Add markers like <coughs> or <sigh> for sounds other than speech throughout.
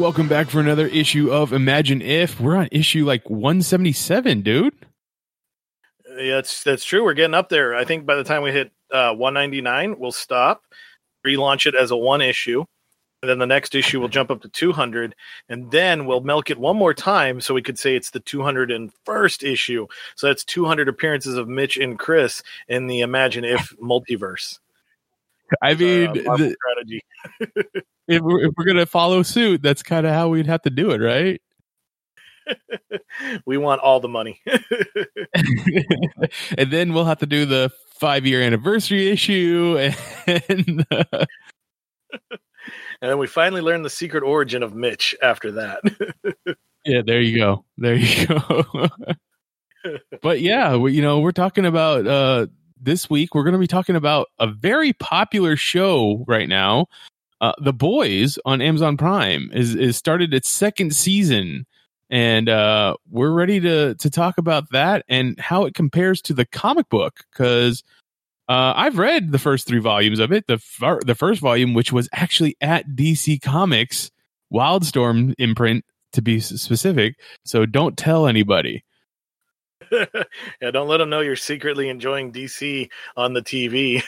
Welcome back for another issue of Imagine If. We're on issue like 177, dude. Yeah, that's that's true. We're getting up there. I think by the time we hit uh, 199, we'll stop, relaunch it as a one issue, and then the next issue will jump up to 200, and then we'll milk it one more time so we could say it's the 201st issue. So that's 200 appearances of Mitch and Chris in the Imagine If multiverse. <laughs> I mean, Uh, the- strategy. <laughs> if we're, if we're gonna follow suit, that's kind of how we'd have to do it, right? <laughs> we want all the money. and then we'll have to do the five year anniversary issue, and uh, and then we finally learn the secret origin of Mitch after that. yeah, there you go, there you go. but yeah, we, you know, we're talking about uh, this week. We're going to be talking about a very popular show right now. Uh, the Boys on Amazon Prime is is started its second season, and uh, we're ready to to talk about that and how it compares to the comic book because. Uh, I've read the first three volumes of it. The fir- the first volume, which was actually at DC Comics Wildstorm imprint to be specific. So don't tell anybody. <laughs> yeah, don't let them know you're secretly enjoying DC on the TV.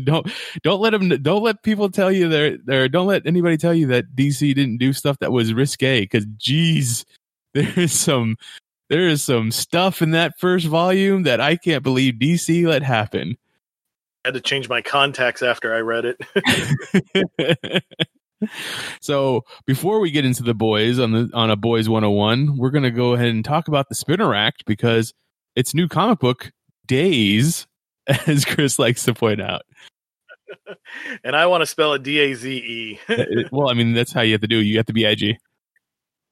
<laughs> don't don't let them don't let people tell you they're there. Don't let anybody tell you that DC didn't do stuff that was risque. Because geez, <laughs> there is some there is some stuff in that first volume that I can't believe DC let happen. I had to change my contacts after I read it. So before we get into the boys on the on a boys 101 we're going to go ahead and talk about the spinner rack because it's new comic book days <laughs> as chris likes to point out <laughs> and I want to spell it D A Z E. Uh, well i mean that's how you have to do it. you have to be edgy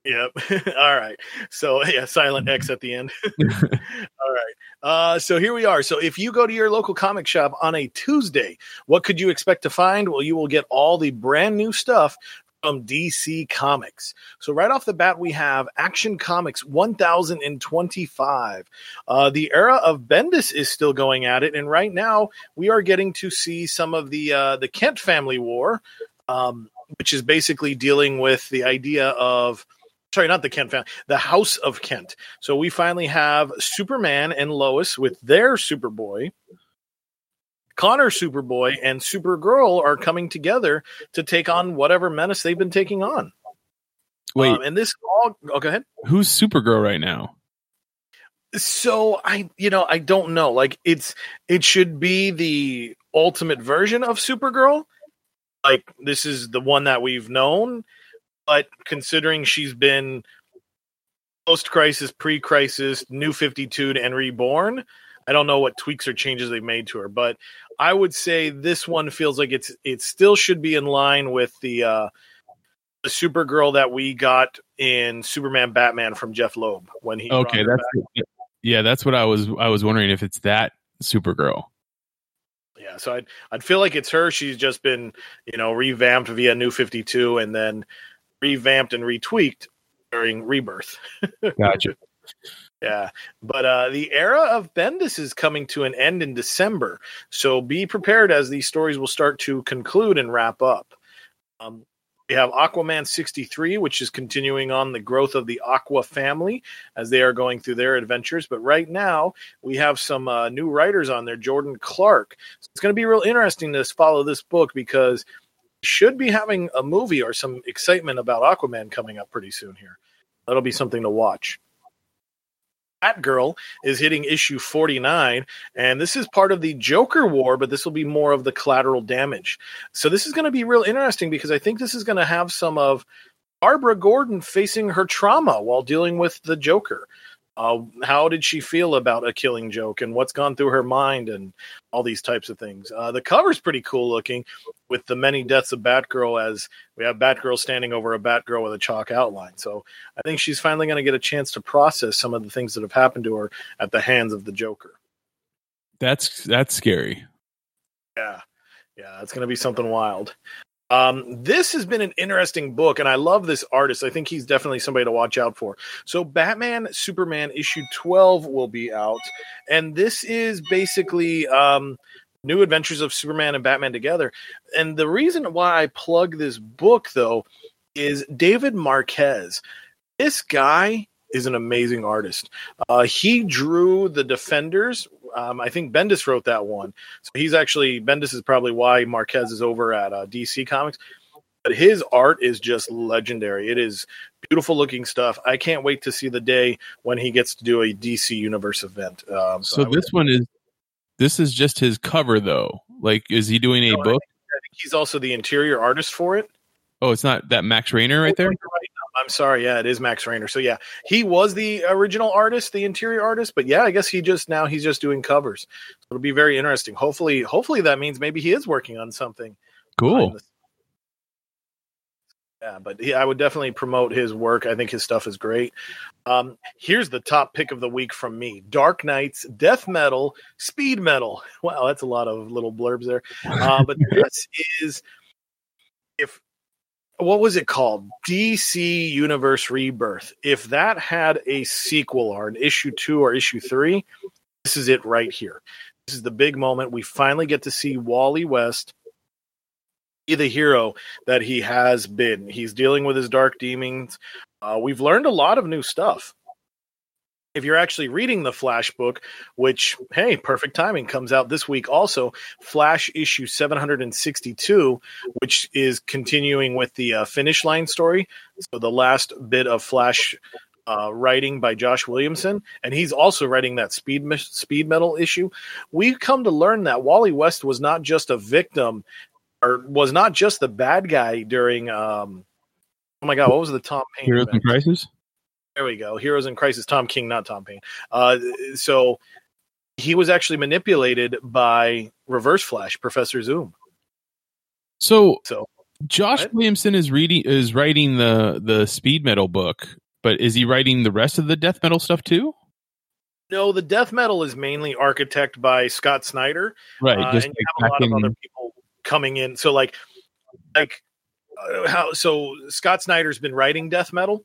Yep. <laughs> All right. So yeah, silent X at the end. <laughs> <laughs> All right. Uh, so here we are. So if you go to your local comic shop on a Tuesday, what could you expect to find? Well, you will get all the brand new stuff from DC Comics. So right off the bat, we have Action Comics 1025. Uh, the era of Bendis is still going at it, and right now we are getting to see some of the uh, the Kent family war, um, which is basically dealing with the idea of sorry, not the Kent family, the House of Kent. So we finally have Superman and Lois with their Superboy. Connor Superboy and Supergirl are coming together to take on whatever menace they've been taking on. wait Um, and this all oh, go ahead. who's supergirl right now So I, you know, I don't know. Like it's it should be the ultimate version of Supergirl. Like this is the one that we've known, but considering she's been post crisis, pre crisis, new 52 and reborn, I don't know what tweaks or changes they've made to her, but I would say this one feels like it's it still should be in line with the uh the Supergirl that we got in Superman Batman from Jeph Loeb when he okay that's back. yeah that's what i was i was wondering if it's that supergirl Yeah, so I'd I'd feel like it's her. She's just been, you know, revamped via New Fifty Two and then revamped and retweaked during Rebirth. <laughs> gotcha Yeah, but uh, the era of Bendis is coming to an end in December, so be prepared as these stories will start to conclude and wrap up. Um, we have Aquaman 63, which is continuing on the growth of the Aqua family as they are going through their adventures. But right now, we have some uh, new writers on there, Jordan Clark. So it's going to be real interesting to follow this book because should be having a movie or some excitement about Aquaman coming up pretty soon here. That'll be something to watch. Batgirl is hitting issue 49, and this is part of the Joker War, but this will be more of the collateral damage. So this is going to be real interesting because I think this is going to have some of Barbara Gordon facing her trauma while dealing with the Joker. Uh, how did she feel about a killing joke and what's gone through her mind and all these types of things? Uh, the cover's pretty cool looking with the many deaths of Batgirl as we have Batgirl standing over a Batgirl with a chalk outline. So I think she's finally going to get a chance to process some of the things that have happened to her at the hands of the Joker. That's that's scary. Yeah. Yeah, it's going to be something wild. Um, this has been an interesting book, and I love this artist. I think he's definitely somebody to watch out for. So, Batman Superman issue 12 will be out, and this is basically um, new adventures of Superman and Batman together. And the reason why I plug this book, though, is David Marquez. This guy is an amazing artist. Uh, he drew the Defenders. Um, I think Bendis wrote that one. So he's actually Bendis is probably why Marquez is over at uh, DC Comics. But his art is just legendary. It is beautiful looking stuff. I can't wait to see the day when he gets to do a DC Universe event. Um, so, so this one is this is just his cover though. Like, is he doing a no, book? I think, I think he's also the interior artist for it. Oh, it's not that Max Raynor right there. Sorry. Yeah, it is Max Raynor. So yeah, he was the original artist, the interior artist, but yeah, I guess he just now he's just doing covers. So it'll be very interesting. Hopefully, hopefully that means maybe he is working on something. Cool. Yeah, but he, I would definitely promote his work. I think his stuff is great. Um, here's the top pick of the week from me: Dark Knights, Death Metal, Speed Metal. <laughs> Wow, that's a lot of little blurbs there. Uh, but <laughs> this is if what was it called? DC Universe Rebirth. If that had a sequel or an issue two or issue three, this is it right here. This is the big moment. We finally get to see Wally West be the hero that he has been. He's dealing with his dark demons. Uh, we've learned a lot of new stuff if you're actually reading the Flash book, which, hey, perfect timing, comes out this week also, Flash issue 762, which is continuing with the uh, finish line story. So the last bit of Flash uh, writing by Josh Williamson, and he's also writing that speed speed metal issue. We've come to learn that Wally West was not just a victim, or was not just the bad guy during. Um, oh my God, what was the Tom Payne? Heroes in Crisis. There we go. Heroes in Crisis. Tom King, not Tom Payne. Uh, so he was actually manipulated by Reverse Flash, Professor Zoom. So, so Josh what? Williamson is reading is writing the the speed metal book, but is he writing the rest of the death metal stuff too? No, the death metal is mainly architect by Scott Snyder, right? Uh, and you have a lot of other people coming in. So, like, like uh, how? So Scott Snyder's been writing death metal,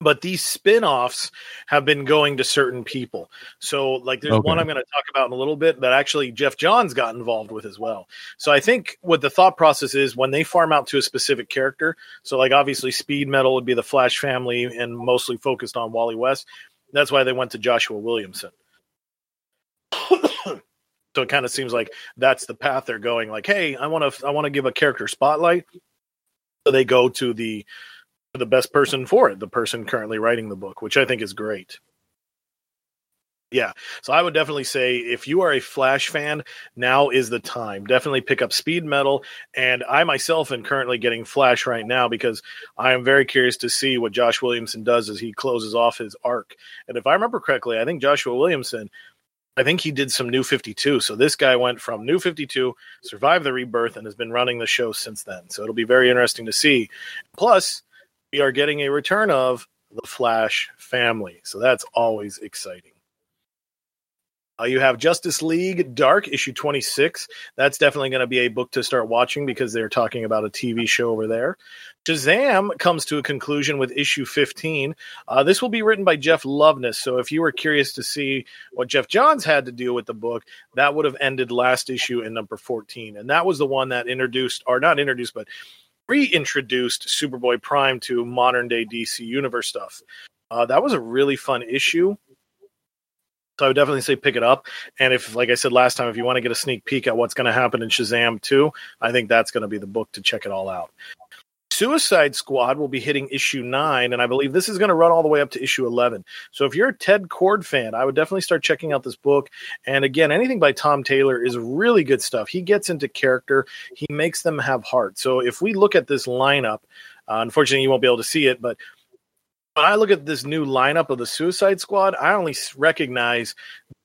but these spin-offs have been going to certain people. So like there's okay. one i'm going to talk about in a little bit that actually Geoff Johns got involved with as well. So i think what the thought process is when they farm out to a specific character so like obviously speed metal would be the flash family and mostly focused on wally west that's why they went to joshua williamson. <coughs> So it kind of seems like that's the path they're going like hey i want to i want to give a character spotlight. So they go to the the best person for it, the person currently writing the book, which I think is great. Yeah. So I would definitely say if you are a Flash fan, now is the time. Definitely pick up Speed Metal. And I myself am currently getting Flash right now because I am very curious to see what Josh Williamson does as he closes off his arc. And if I remember correctly, I think Joshua Williamson, I think he did some New 52. So this guy went from New 52, survived the rebirth, and has been running the show since then. So it'll be very interesting to see. Plus, we are getting a return of the Flash family. So that's always exciting. Uh, you have Justice League Dark issue 26. That's definitely going to be a book to start watching because they're talking about a TV show over there. Shazam comes to a conclusion with issue 15. Uh, this will be written by Jeff Loveness. So if you were curious to see what Geoff Johns had to do with the book, that would have ended last issue in number 14. And that was the one that introduced, or not introduced, but reintroduced Superboy Prime to modern day DC Universe stuff. Uh, that was a really fun issue. So I would definitely say pick it up. And if, like I said last time, if you want to get a sneak peek at what's going to happen in Shazam 2, I think that's going to be the book to check it all out. Suicide Squad will be hitting issue nine, and I believe this is going to run all the way up to issue 11. So if you're a Ted Kord fan, I would definitely start checking out this book. And again, anything by Tom Taylor is really good stuff. He gets into character, he makes them have heart. So if we look at this lineup, Uh, unfortunately, you won't be able to see it, but when I look at this new lineup of the Suicide Squad, I only recognize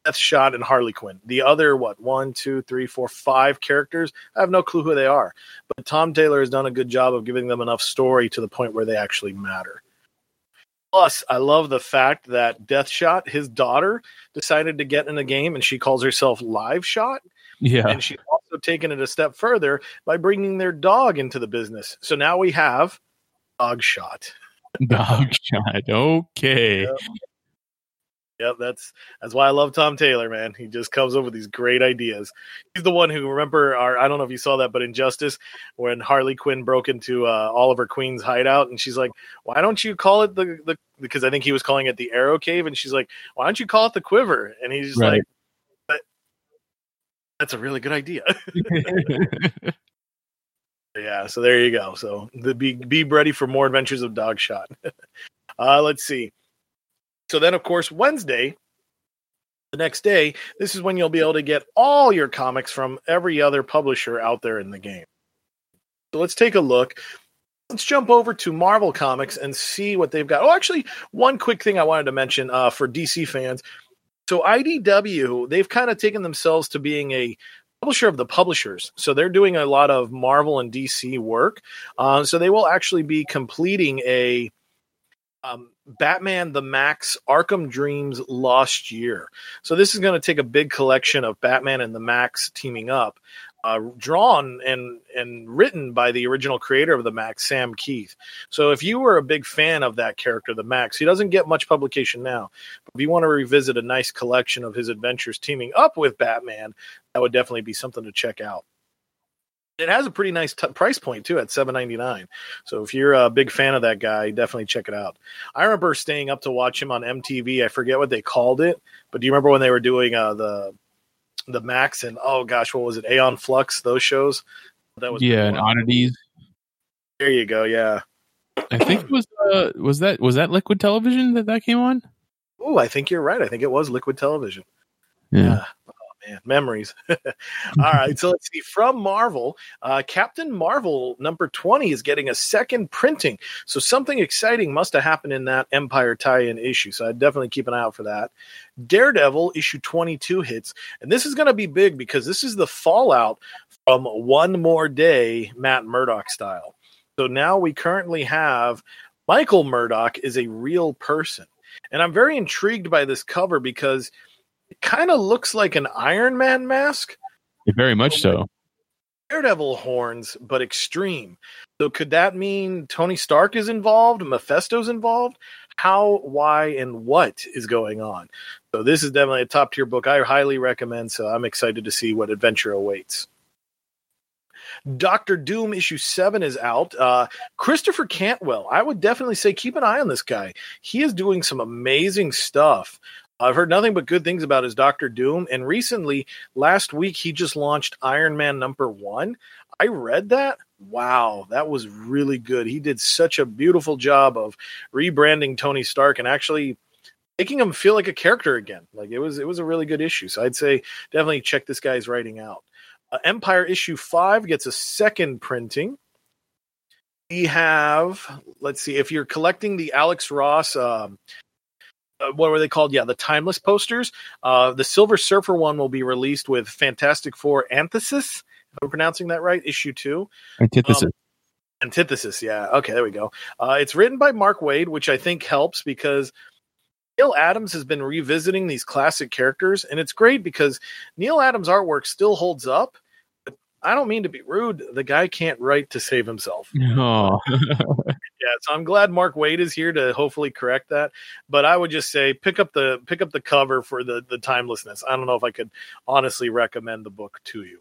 Deadshot and Harley Quinn. The other, what, one, two, three, four, five characters, I have no clue who they are. But Tom Taylor has done a good job of giving them enough story to the point where they actually matter. Plus, I love the fact that Deadshot, his daughter, decided to get in the game and she calls herself Live Shot. Yeah. And she's also taken it a step further by bringing their dog into the business. So now we have Dog Shot. <laughs> Dog shot. Okay. Yep. Yep, that's that's why I love Tom Taylor, man. He just comes up with these great ideas. He's the one who remember our I don't know if you saw that, but Injustice, when Harley Quinn broke into uh, Oliver Queen's hideout, and she's like, "Why don't you call it the the?" Because I think he was calling it the Arrow Cave, and she's like, "Why don't you call it the Quiver?" And he's Right. like, "That's a really good idea." <laughs> <laughs> Yeah, so there you go. So the be be ready for more adventures of Dogshot. <laughs> uh, let's see. So then, of course, Wednesday, the next day, this is when you'll be able to get all your comics from every other publisher out there in the game. So let's take a look. Let's jump over to Marvel Comics and see what they've got. Oh, actually, one quick thing I wanted to mention uh, for DC fans. So IDW, they've kind of taken themselves to being a publisher of the publishers. So they're doing a lot of Marvel and DC work. Uh, so they will actually be completing a um, Batman the Maxx Arkham Dreams Lost Year. So this is going to take a big collection of Batman and the Maxx teaming up. Uh, drawn and and written by the original creator of the Maxx, Sam Kieth. So if you were a big fan of that character, the Maxx, he doesn't get much publication now. But if you want to revisit a nice collection of his adventures teaming up with Batman, that would definitely be something to check out. It has a pretty nice t- price point too at seven ninety nine. So if you're a big fan of that guy, definitely check it out. I remember staying up to watch him on MTV. I forget what they called it, but do you remember when they were doing uh, the the Maxx and oh gosh, what was it? Aeon Flux, those shows. That was yeah, and oddities. There you go. Yeah. I think it was uh, was that was that Liquid Television that that came on? Oh, I think you're right. I think it was Liquid Television. Yeah. Man, memories. <laughs> All right, so let's see. From Marvel, uh, Captain Marvel number 20 is getting a second printing. So something exciting must have happened in that Empyre tie in issue. So I'd definitely keep an eye out for that. Daredevil issue 22 hits. And this is going to be big because this is the fallout from One More Day, Matt Murdock style. So now we currently have Michael Murdock is a real person. And I'm very intrigued by this cover because it kind of looks like an Iron Man mask. Very much so. Daredevil horns, but extreme. So could that mean Tony Stark is involved? Mephisto's involved? How, why, and what is going on? So this is definitely a top tier book. I highly recommend. So I'm excited to see what adventure awaits. Doctor Doom issue seven is out. Uh, Christopher Cantwell, I would definitely say keep an eye on this guy. He is doing some amazing stuff. I've heard nothing but good things about his Doctor Doom. And recently, last week, he just launched Iron Man number one. I read that. Wow, that was really good. He did such a beautiful job of rebranding Tony Stark and actually making him feel like a character again. Like it was, it was a really good issue. So I'd say definitely check this guy's writing out. Uh, Empyre issue five gets a second printing. We have, let's see, if you're collecting the Alex Ross, um, what were they called? Yeah, the timeless posters. Uh, the Silver Surfer one will be released with Fantastic Four Antithesis. If I'm pronouncing that right, issue two. Antithesis. Um, Antithesis, yeah. Okay, there we go. Uh, it's written by Mark Waid, which I think helps because Neal Adams has been revisiting these classic characters, and it's great because Neal Adams' artwork still holds up. I don't mean to be rude. The guy can't write to save himself. <laughs> oh. Yeah, so I'm glad Mark Waid is here to hopefully correct that. But I would just say pick up the pick up the cover for the the timelessness. I don't know if I could honestly recommend the book to you.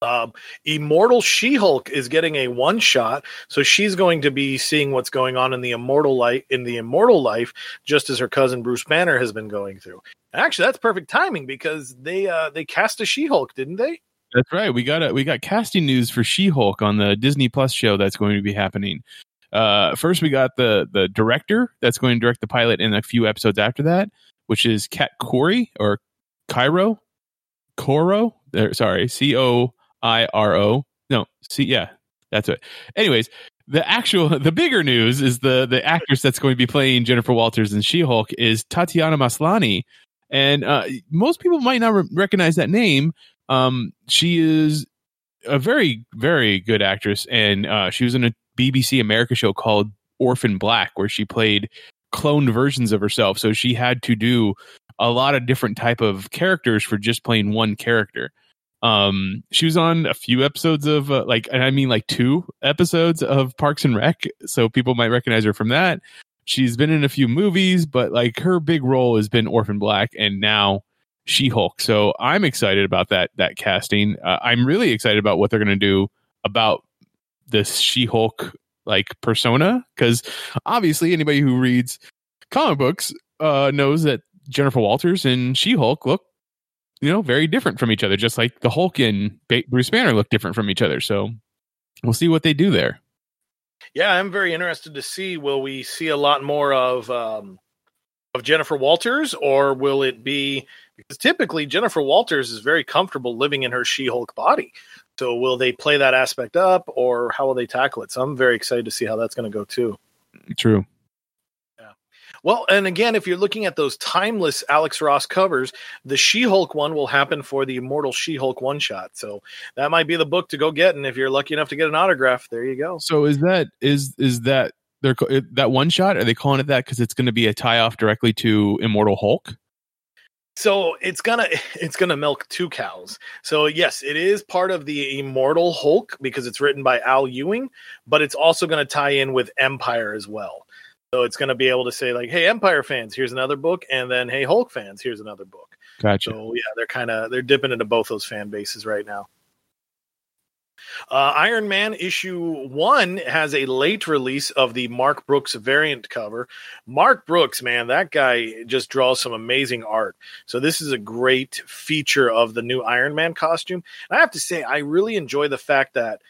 Um, Immortal She Hulk is getting a one shot, so she's going to be seeing what's going on in the immortal life in the immortal life, just as her cousin Bruce Banner has been going through. Actually, that's perfect timing because they uh, they cast a She Hulk, didn't they? That's right. We got a, we got casting news for She-Hulk on the Disney Plus show that's going to be happening. Uh, first, we got the the director that's going to direct the pilot in a few episodes after that, which is Kat Corey or Cairo, Coro. There, sorry, C O I R O. No, C. Yeah, that's it. Anyways, the actual <laughs> the bigger news is the the actress that's going to be playing Jennifer Walters in She-Hulk is Tatiana Maslany, and uh, most people might not re- recognize that name. Um, she is a very very good actress, and uh, she was in a BBC America show called Orphan Black, where she played cloned versions of herself. So she had to do a lot of different type of characters for just playing one character. Um, she was on a few episodes of uh, like, and I mean like two episodes of Parks and Rec, so people might recognize her from that. She's been in a few movies, but like her big role has been Orphan Black, and now She Hulk. So I'm excited about that that casting. Uh, I'm really excited about what they're going to do about this She Hulk like persona because obviously anybody who reads comic books uh, knows that Jennifer Walters and She Hulk look you know, very different from each other, just like the Hulk and Bruce Banner look different from each other. So we'll see what they do there. Yeah, I'm very interested to see. Will we see a lot more of um, of Jennifer Walters, or will it be because typically Jennifer Walters is very comfortable living in her She-Hulk body. So will they play that aspect up, or how will they tackle it? So I'm very excited to see how that's going to go too. True. Yeah. Well, and again, if you're looking at those timeless Alex Ross covers, the She Hulk one will happen for the Immortal She Hulk one shot. So that might be the book to go get. And if you're lucky enough to get an autograph, there you go. So is that is is that they're that one shot? Are they calling it that because it's going to be a tie off directly to Immortal Hulk? So it's gonna <laughs> it's gonna milk two cows. So yes, it is part of the Immortal Hulk because it's written by Al Ewing, but it's also going to tie in with Empyre as well. So it's going to be able to say like, "Hey, Empyre fans, here's another book," and then, "Hey, Hulk fans, here's another book." Gotcha. So yeah, they're kind of they're dipping into both those fan bases right now. Uh, Iron Man issue one has a late release of the Mark Brooks variant cover. Mark Brooks, man, that guy just draws some amazing art. So this is a great feature of the new Iron Man costume. And I have to say, I really enjoy the fact that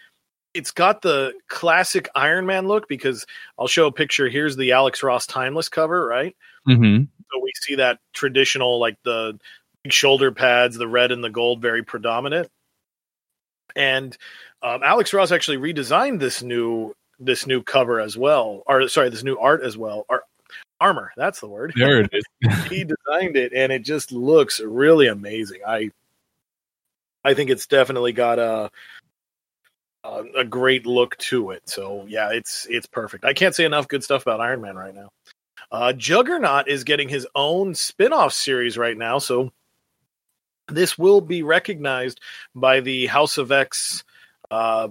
it's got the classic Iron Man look because I'll show a picture. Here's the Alex Ross timeless cover, right? Mm-hmm. So we see that traditional, like the big shoulder pads, the red and the gold, very predominant. And um, Alex Ross actually redesigned this new this new cover as well, or sorry, this new art as well, or armor. That's the word. There it is. <laughs> he designed it, and it just looks really amazing. I I think it's definitely got a a great look to it. So yeah, it's it's perfect. I can't say enough good stuff about Iron Man right now. Uh, Juggernaut is getting his own spin-off series right now, so this will be recognized by the House of X, uh,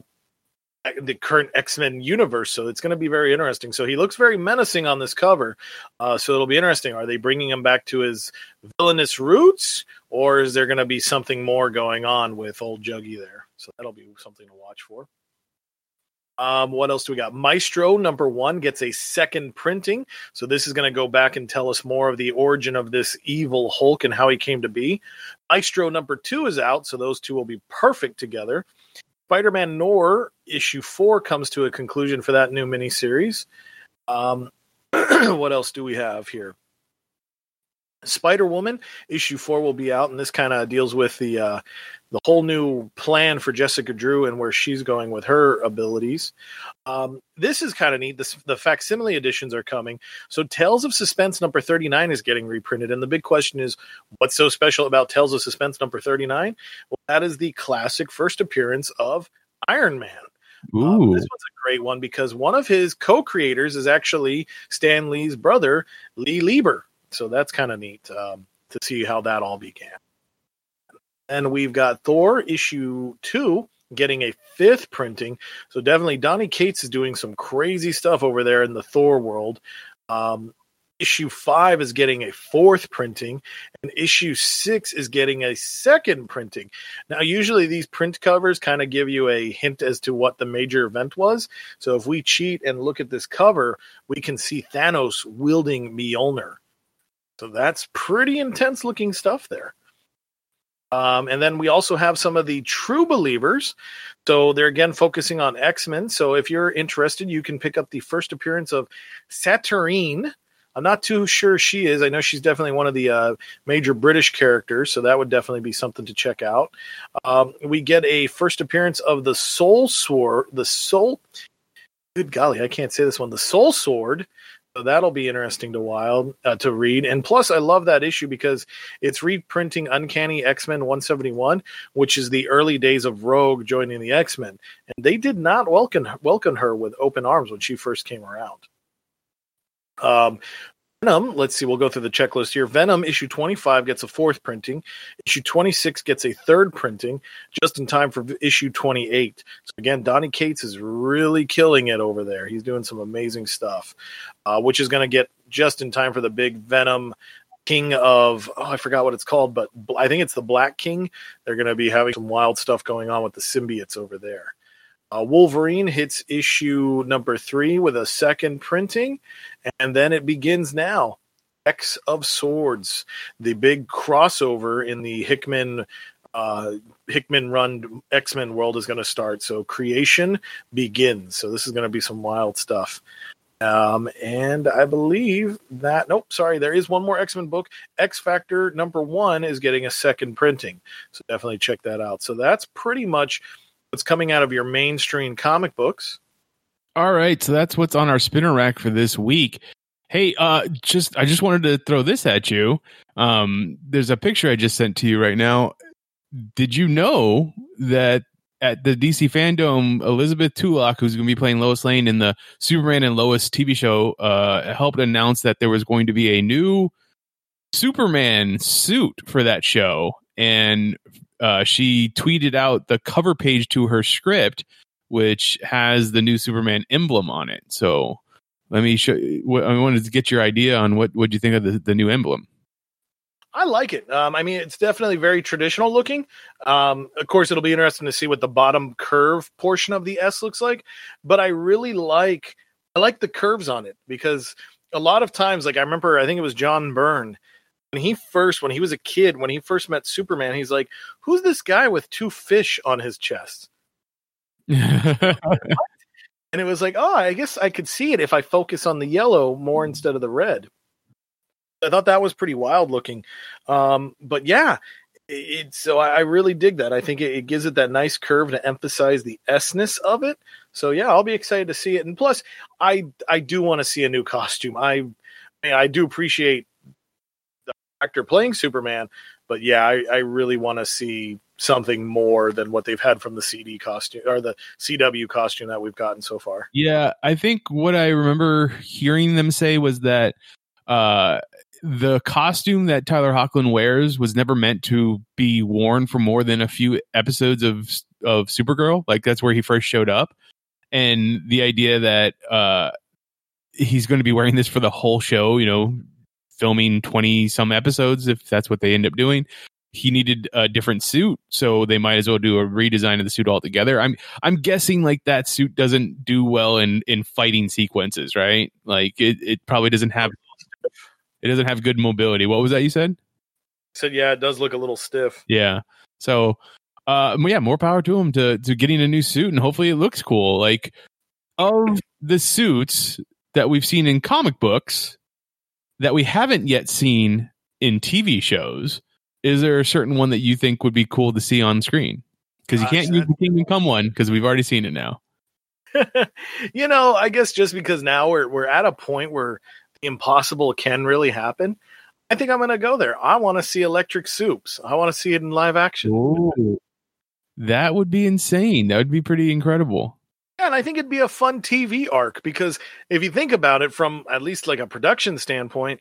the current X Men universe. So it's going to be very interesting. So he looks very menacing on this cover. Uh, so it'll be interesting. Are they bringing him back to his villainous roots, or is there going to be something more going on with old Juggy there? So that'll be something to watch for. Um, what else do we got? Maestro number one gets a second printing. So this is going to go back and tell us more of the origin of this evil Hulk and how he came to be. Maestro number two is out, so those two will be perfect together. Spider Man Noir issue four comes to a conclusion for that new miniseries. Um, <clears throat> what else do we have here? Spider Woman issue four will be out, and this kind of deals with the uh, the whole new plan for Jessica Drew and where she's going with her abilities. Um, this is kind of neat. This, the facsimile editions are coming. So Tales of Suspense number 39 is getting reprinted. And the big question is, what's so special about Tales of Suspense number 39? Well, that is the classic first appearance of Iron Man. Um, this one's a great one because one of his co-creators is actually Stan Lee's brother, Lee Lieber. So that's kind of neat um, to see how that all began. And we've got Thor issue two getting a fifth printing. So definitely Donny Cates is doing some crazy stuff over there in the Thor world. Um, issue five is getting a fourth printing, and issue six is getting a second printing. Now, usually these print covers kind of give you a hint as to what the major event was. So if we cheat and look at this cover, we can see Thanos wielding Mjolnir. So that's pretty intense looking stuff there. Um, and then we also have some of the true believers. So they're again focusing on X Men. So if you're interested, you can pick up the first appearance of Saturnyne. I'm not too sure she is. I know she's definitely one of the uh, major British characters, so that would definitely be something to check out. Um, we get a first appearance of the Soul Sword, the Soul good golly, I can't say this one. The Soul Sword. So that'll be interesting to wild uh, to read. And plus, I love that issue because it's reprinting Uncanny X Men 171, which is the early days of Rogue joining the X Men, and they did not welcome welcome her with open arms when she first came around. Um, Venom, let's see, we'll go through the checklist here. Venom issue 25 gets a fourth printing. Issue 26 gets a third printing just in time for issue 28. So, again, Donny Cates is really killing it over there. He's doing some amazing stuff, uh, which is going to get just in time for the big Venom King of, oh, I forgot what it's called, but I think it's the Black King. They're going to be having some wild stuff going on with the symbiotes over there. Uh, Wolverine hits issue number three with a second printing, and then it begins now. X of Swords, the big crossover in the Hickman uh, Hickman run X Men world is going to start. So creation begins. So this is going to be some wild stuff. Um, and I believe that nope, sorry, there is one more X Men book. X Factor number one is getting a second printing. So definitely check that out. So that's pretty much what's coming out of your mainstream comic books. All right, so that's what's on our spinner rack for this week. Hey, uh, just I just wanted to throw this at you. Um, there's a picture I just sent to you right now. Did you know that at the DC fandom, Elizabeth Tulloch, who's going to be playing Lois Lane in the Superman and Lois TV show, uh, helped announce that there was going to be a new Superman suit for that show, and uh, she tweeted out the cover page to her script, which has the new Superman emblem on it. So let me show. You, I wanted to get your idea on what what you think of the, the new emblem. I like it. Um, I mean, it's definitely very traditional looking. Um, of course, it'll be interesting to see what the bottom curve portion of the S looks like. But I really like I like the curves on it because a lot of times, like I remember, I think it was John Byrne when he first when he was a kid when he first met superman he's like who's this guy with two fish on his chest? <laughs> And it was like oh i guess i could see it if i focus on the yellow more instead of the red. I thought that was pretty wild looking. Um, but yeah it, so I, I, really dig that. I think it, it, gives it that nice curve to emphasize the s-ness of it. So yeah i'll be excited to see it. And plus i i do want to see a new costume. I I do appreciate actor playing Superman. But yeah, I, I really want to see something more than what they've had from the CD costume or the CW costume that we've gotten so far. Yeah, I think what I remember hearing them say was that uh, the costume that Tyler Hoechlin wears was never meant to be worn for more than a few episodes of of Supergirl. Like that's where he first showed up, and the idea that uh, he's going to be wearing this for the whole show, you know, filming 20 some episodes if that's what they end up doing. He needed a different suit so they might as well do a redesign of the suit altogether. I'm i'm guessing like that suit doesn't do well in in fighting sequences right? Like it, it probably doesn't have it doesn't have good mobility. What was that you said? Said yeah it does look a little stiff. Yeah. So uh yeah more power to him to to getting a new suit and hopefully it looks cool. Like of the suits that we've seen in comic books that we haven't yet seen in TV shows, is there a certain one that you think would be cool to see on screen? Because you uh, can't use the Kingdom Come one because we've already seen it now. <laughs> you know, I guess just because now we're we're at a point where the impossible can really happen. I think I'm going to go there. I want to see Electric Soups. I want to see it in live action. Ooh, that would be insane. That would be pretty incredible. Yeah, and I think it'd be a fun TV arc because if you think about it from at least like a production standpoint,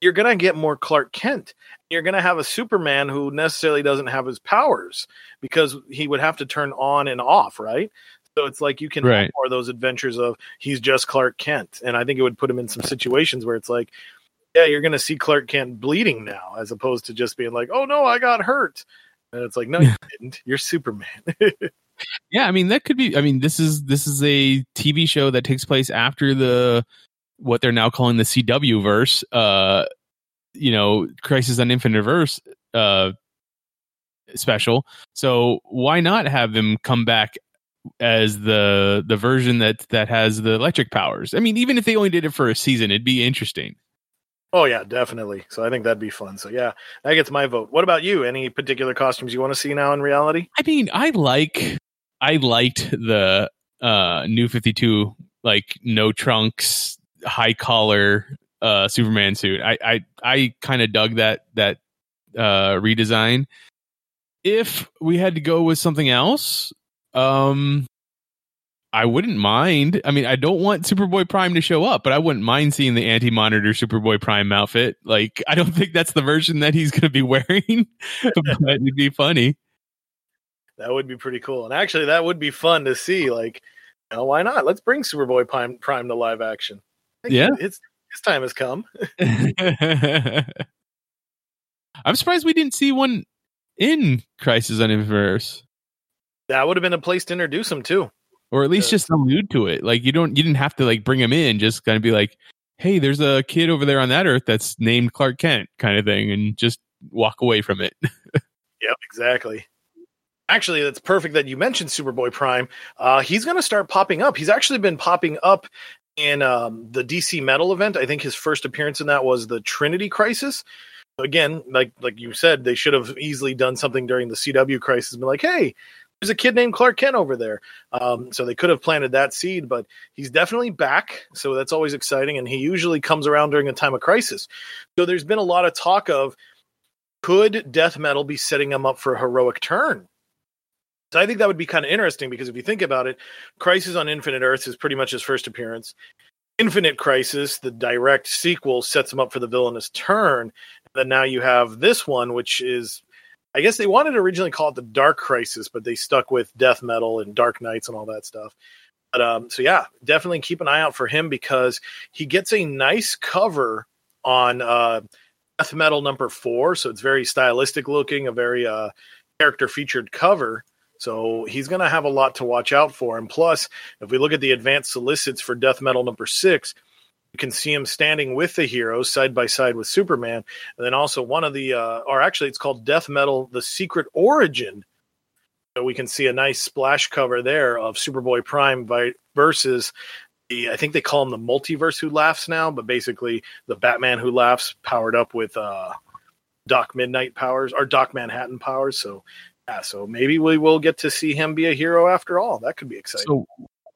you're going to get more Clark Kent. You're going to have a Superman who necessarily doesn't have his powers because he would have to turn on and off, right? So it's like you can right. have more of those adventures of he's just Clark Kent. And I think it would put him in some situations where it's like, yeah, you're going to see Clark Kent bleeding now, as opposed to just being like, oh no, I got hurt. And it's like, no, you didn't. You're Superman. <laughs> yeah, I mean that could be. I mean this is this is a TV show that takes place after the what they're now calling the CW verse. Uh, you know, Crisis on Infinite Verse uh special. So why not have them come back as the the version that that has the electric powers? I mean, even if they only did it for a season, it'd be interesting. Oh yeah, definitely. So I think that'd be fun. So yeah, that gets my vote. What about you? Any particular costumes you want to see now in reality? I mean, I like I liked the uh, new 52 like no trunks, high collar uh Superman suit. I I I kind of dug that that uh redesign. If we had to go with something else, um I wouldn't mind. I mean, I don't want Superboy Prime to show up, but I wouldn't mind seeing the anti-monitor Superboy Prime outfit. Like, I don't <laughs> think that's the version that he's going to be wearing, <laughs> but it'd be funny. That would be pretty cool. And actually, that would be fun to see. Like, you know, why not? Let's bring Superboy Prime, Prime to live action. Yeah. It's, his time has come. <laughs> <laughs> I'm surprised we didn't see one in Crisis on Infinite That would have been a place to introduce him too. Or at least Yeah. just allude to it. Like you don't you didn't have to like bring him in, just kind of be like, Hey, there's a kid over there on that earth that's named Clark Kent kind of thing and just walk away from it. <laughs> Yep, exactly. Actually, that's perfect that you mentioned Superboy Prime. Uh, he's going to start popping up. He's actually been popping up in um, the DC Metal event. I think his first appearance in that was the Trinity Crisis. Again, like like you said, they should have easily done something during the CW Crisis. And be like, hey, there's a kid named Clark Kent over there. Um, so they could have planted that seed, but he's definitely back. So that's always exciting. And he usually comes around during a time of crisis. So there's been a lot of talk of could death metal be setting him up for a heroic turn? So I think that would be kind of interesting because if you think about it, Crisis on Infinite Earths is pretty much his first appearance. Infinite Crisis, the direct sequel, sets him up for the villainous turn. And then now you have this one, which is, I guess they wanted to originally call it the Dark Crisis, but they stuck with death metal and Dark Knights and all that stuff. But um, so yeah, definitely keep an eye out for him because he gets a nice cover on uh, death metal number four. So it's very stylistic looking, a very uh, character featured cover. So he's going to have a lot to watch out for. And plus, if we look at the advanced solicits for death metal number six, you can see him standing with the heroes side by side with Superman. And then also one of the, uh, or actually, it's called Death Metal The Secret Origin. So we can see a nice splash cover there of Superboy Prime by, versus the, I think they call him the multiverse who laughs now, but basically the Batman who laughs powered up with uh, Doc Midnight powers or Doc Manhattan powers. So, yeah, so maybe we will get to see him be a hero after all. That could be exciting. so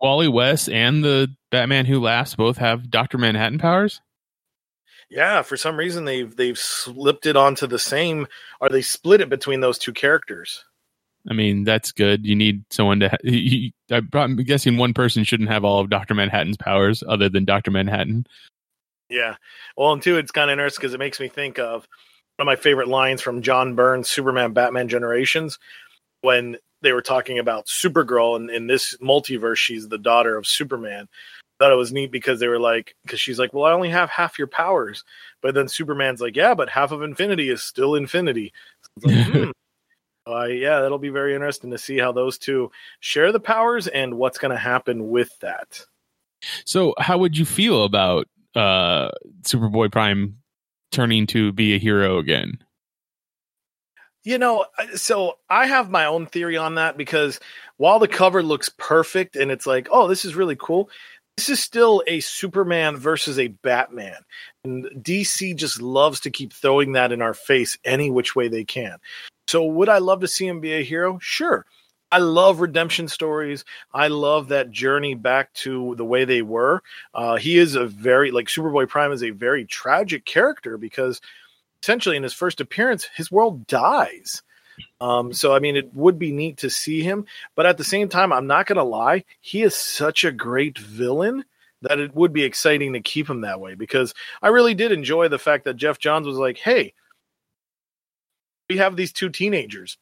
Wally West and the Batman Who Laughs both have Doctor Manhattan powers. Yeah, for some reason they've they've slipped it onto the same, Are they split it between those two characters. I mean, that's good. You need someone to. Ha- I'm guessing one person shouldn't have all of Doctor Manhattan's powers, other than Doctor Manhattan. Yeah, well, and two, it's kind of interesting because it makes me think of of my favorite lines from John Byrne's Superman Batman Generations when they were talking about Supergirl and in this multiverse, she's the daughter of Superman. Thought it was neat because they were like, because she's like, well, I only have half your powers, but then Superman's like, yeah, but half of Infinity is still Infinity. So it's like, <laughs> hmm. Uh, yeah, that'll be very interesting to see how those two share the powers and what's going to happen with that. So, how would you feel about uh, Superboy Prime turning to be a hero again? You know, so I have my own theory on that because while the cover looks perfect and it's like, oh, this is really cool, this is still a Superman versus a Batman. And DC just loves to keep throwing that in our face any which way they can. So would I love to see him be a hero? Sure. I love redemption stories. I love that journey back to the way they were. Uh, he is a very like Superboy Prime is a very tragic character because essentially in his first appearance, his world dies. Um, so I mean, it would be neat to see him, but at the same time, I'm not gonna lie, he is such a great villain that it would be exciting to keep him that way because I really did enjoy the fact that Geoff Johns was like, "Hey, we have these two teenagers.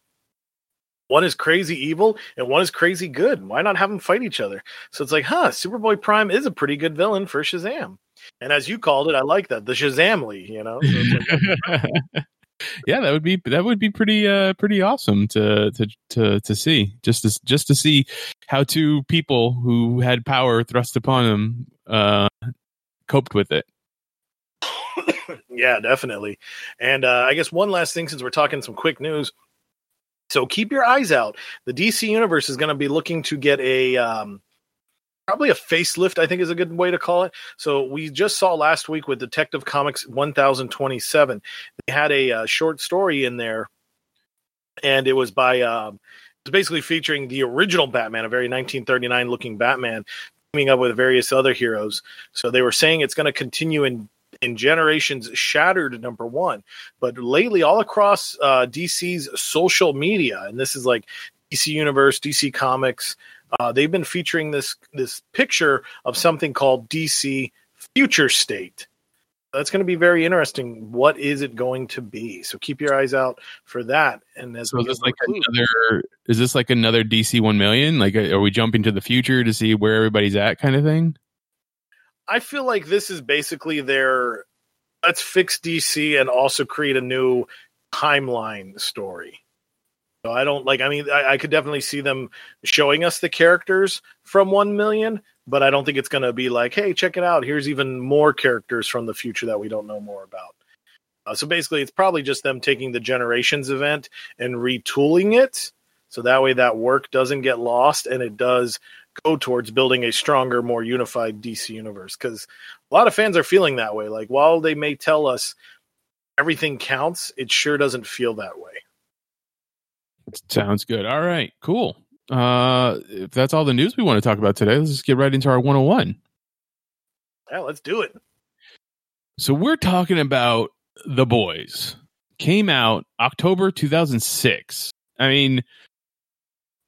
One is crazy evil and one is crazy good. Why not have them fight each other?" So it's like, huh, Superboy Prime is a pretty good villain for Shazam. And as you called it, I like that the Shazamly, you know. So like, <laughs> yeah, that would be that would be pretty uh pretty awesome to to to to see just to just to see how two people who had power thrust upon them uh coped with it. <coughs> yeah, definitely. And uh, I guess one last thing, since we're talking some quick news, so keep your eyes out. The DC universe is going to be looking to get a um, probably a facelift. I think is a good way to call it. So we just saw last week with Detective Comics 1027, they had a uh, short story in there, and it was by um, it's basically featuring the original Batman, a very 1939 looking Batman, teaming up with various other heroes. So they were saying it's going to continue in in Generations Shattered number one. But lately, all across uh, DC's social media, and this is like DC Universe, DC Comics, uh, they've been featuring this this picture of something called DC Future State. That's going to be very interesting. What is it going to be? So keep your eyes out for that. And as so is this like another is this like another DC one million? Like, are we jumping to the future to see where everybody's at, kind of thing? I feel like this is basically their let's fix DC and also create a new timeline story. So I don't like. I mean, I, I, could definitely see them showing us the characters from One Million, but I don't think it's going to be like, "Hey, check it out! Here's even more characters from the future that we don't know more about." Uh, so basically, it's probably just them taking the Generations event and retooling it, so that way that work doesn't get lost and it does go towards building a stronger, more unified DC universe. Because a lot of fans are feeling that way. Like while they may tell us everything counts, it sure doesn't feel that way. Sounds good. All right, cool. Uh, if that's all the news we want to talk about today, let's just get right into our 101. Yeah, let's do it. So we're talking about The Boys. Came out October 2006. I mean,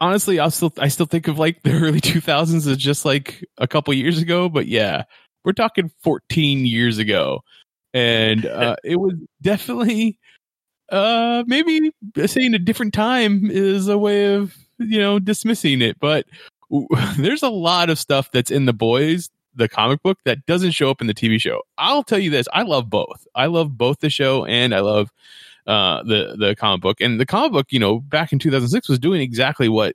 honestly, I still I still think of like the early 2000s as just like a couple years ago, but yeah, we're talking 14 years ago, and <laughs> uh, it was definitely uh maybe saying a different time is a way of you know dismissing it, but <laughs> there's a lot of stuff that's in the boys the comic book that doesn't show up in the TV show. I'll tell you this, I love both. I love both the show and I love uh, the the comic book. And the comic book, you know, back in 2006 was doing exactly what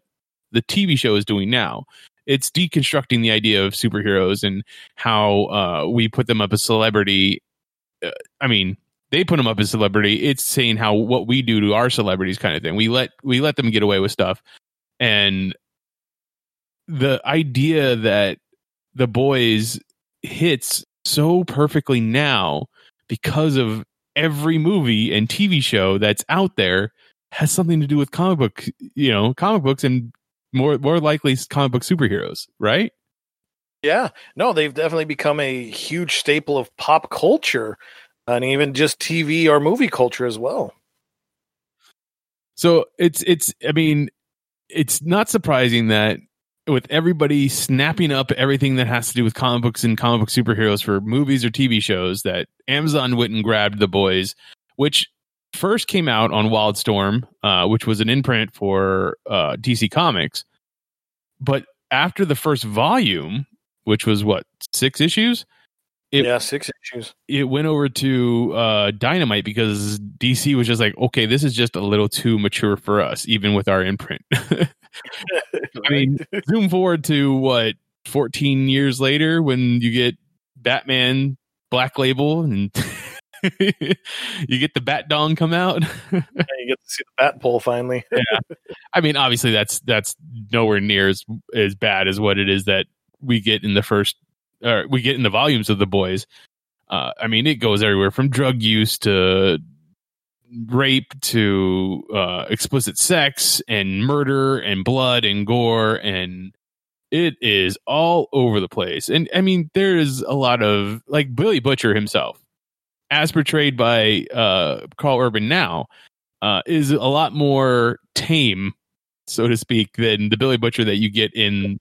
the TV show is doing now. It's deconstructing the idea of superheroes and how uh, we put them up as celebrity. Uh, I mean, they put them up as celebrity. It's saying how what we do to our celebrities, kind of thing. We let we let them get away with stuff, and the idea that the boys hits so perfectly now because of every movie and TV show that's out there has something to do with comic book, you know, comic books and more more likely comic book superheroes, right? Yeah, no, they've definitely become a huge staple of pop culture and even just TV or movie culture as well. So it's it's I mean, it's not surprising that with everybody snapping up everything that has to do with comic books and comic book superheroes for movies or TV shows that Amazon went and grabbed the boys, which first came out on Wildstorm, uh, which was an imprint for uh, DC Comics. But after the first volume, which was what six issues, it, yeah, six issues. It went over to uh, Dynamite because DC was just like, okay, this is just a little too mature for us, even with our imprint. <laughs> I mean, <laughs> zoom forward to what, 14 years later when you get Batman Black Label and <laughs> you get the Bat Dong come out. yeah, you get to see the Bat Pole finally. yeah. I mean, obviously that's that's nowhere near as as bad as what it is that we get in the first or we get in the volumes of the boys. Uh, I mean, it goes everywhere from drug use to rape to uh, explicit sex and murder and blood and gore and it is all over the place. And I mean, there is a lot of like Billy Butcher himself, as portrayed by uh, Karl Urban now, uh, is a lot more tame, so to speak, than the Billy Butcher that you get in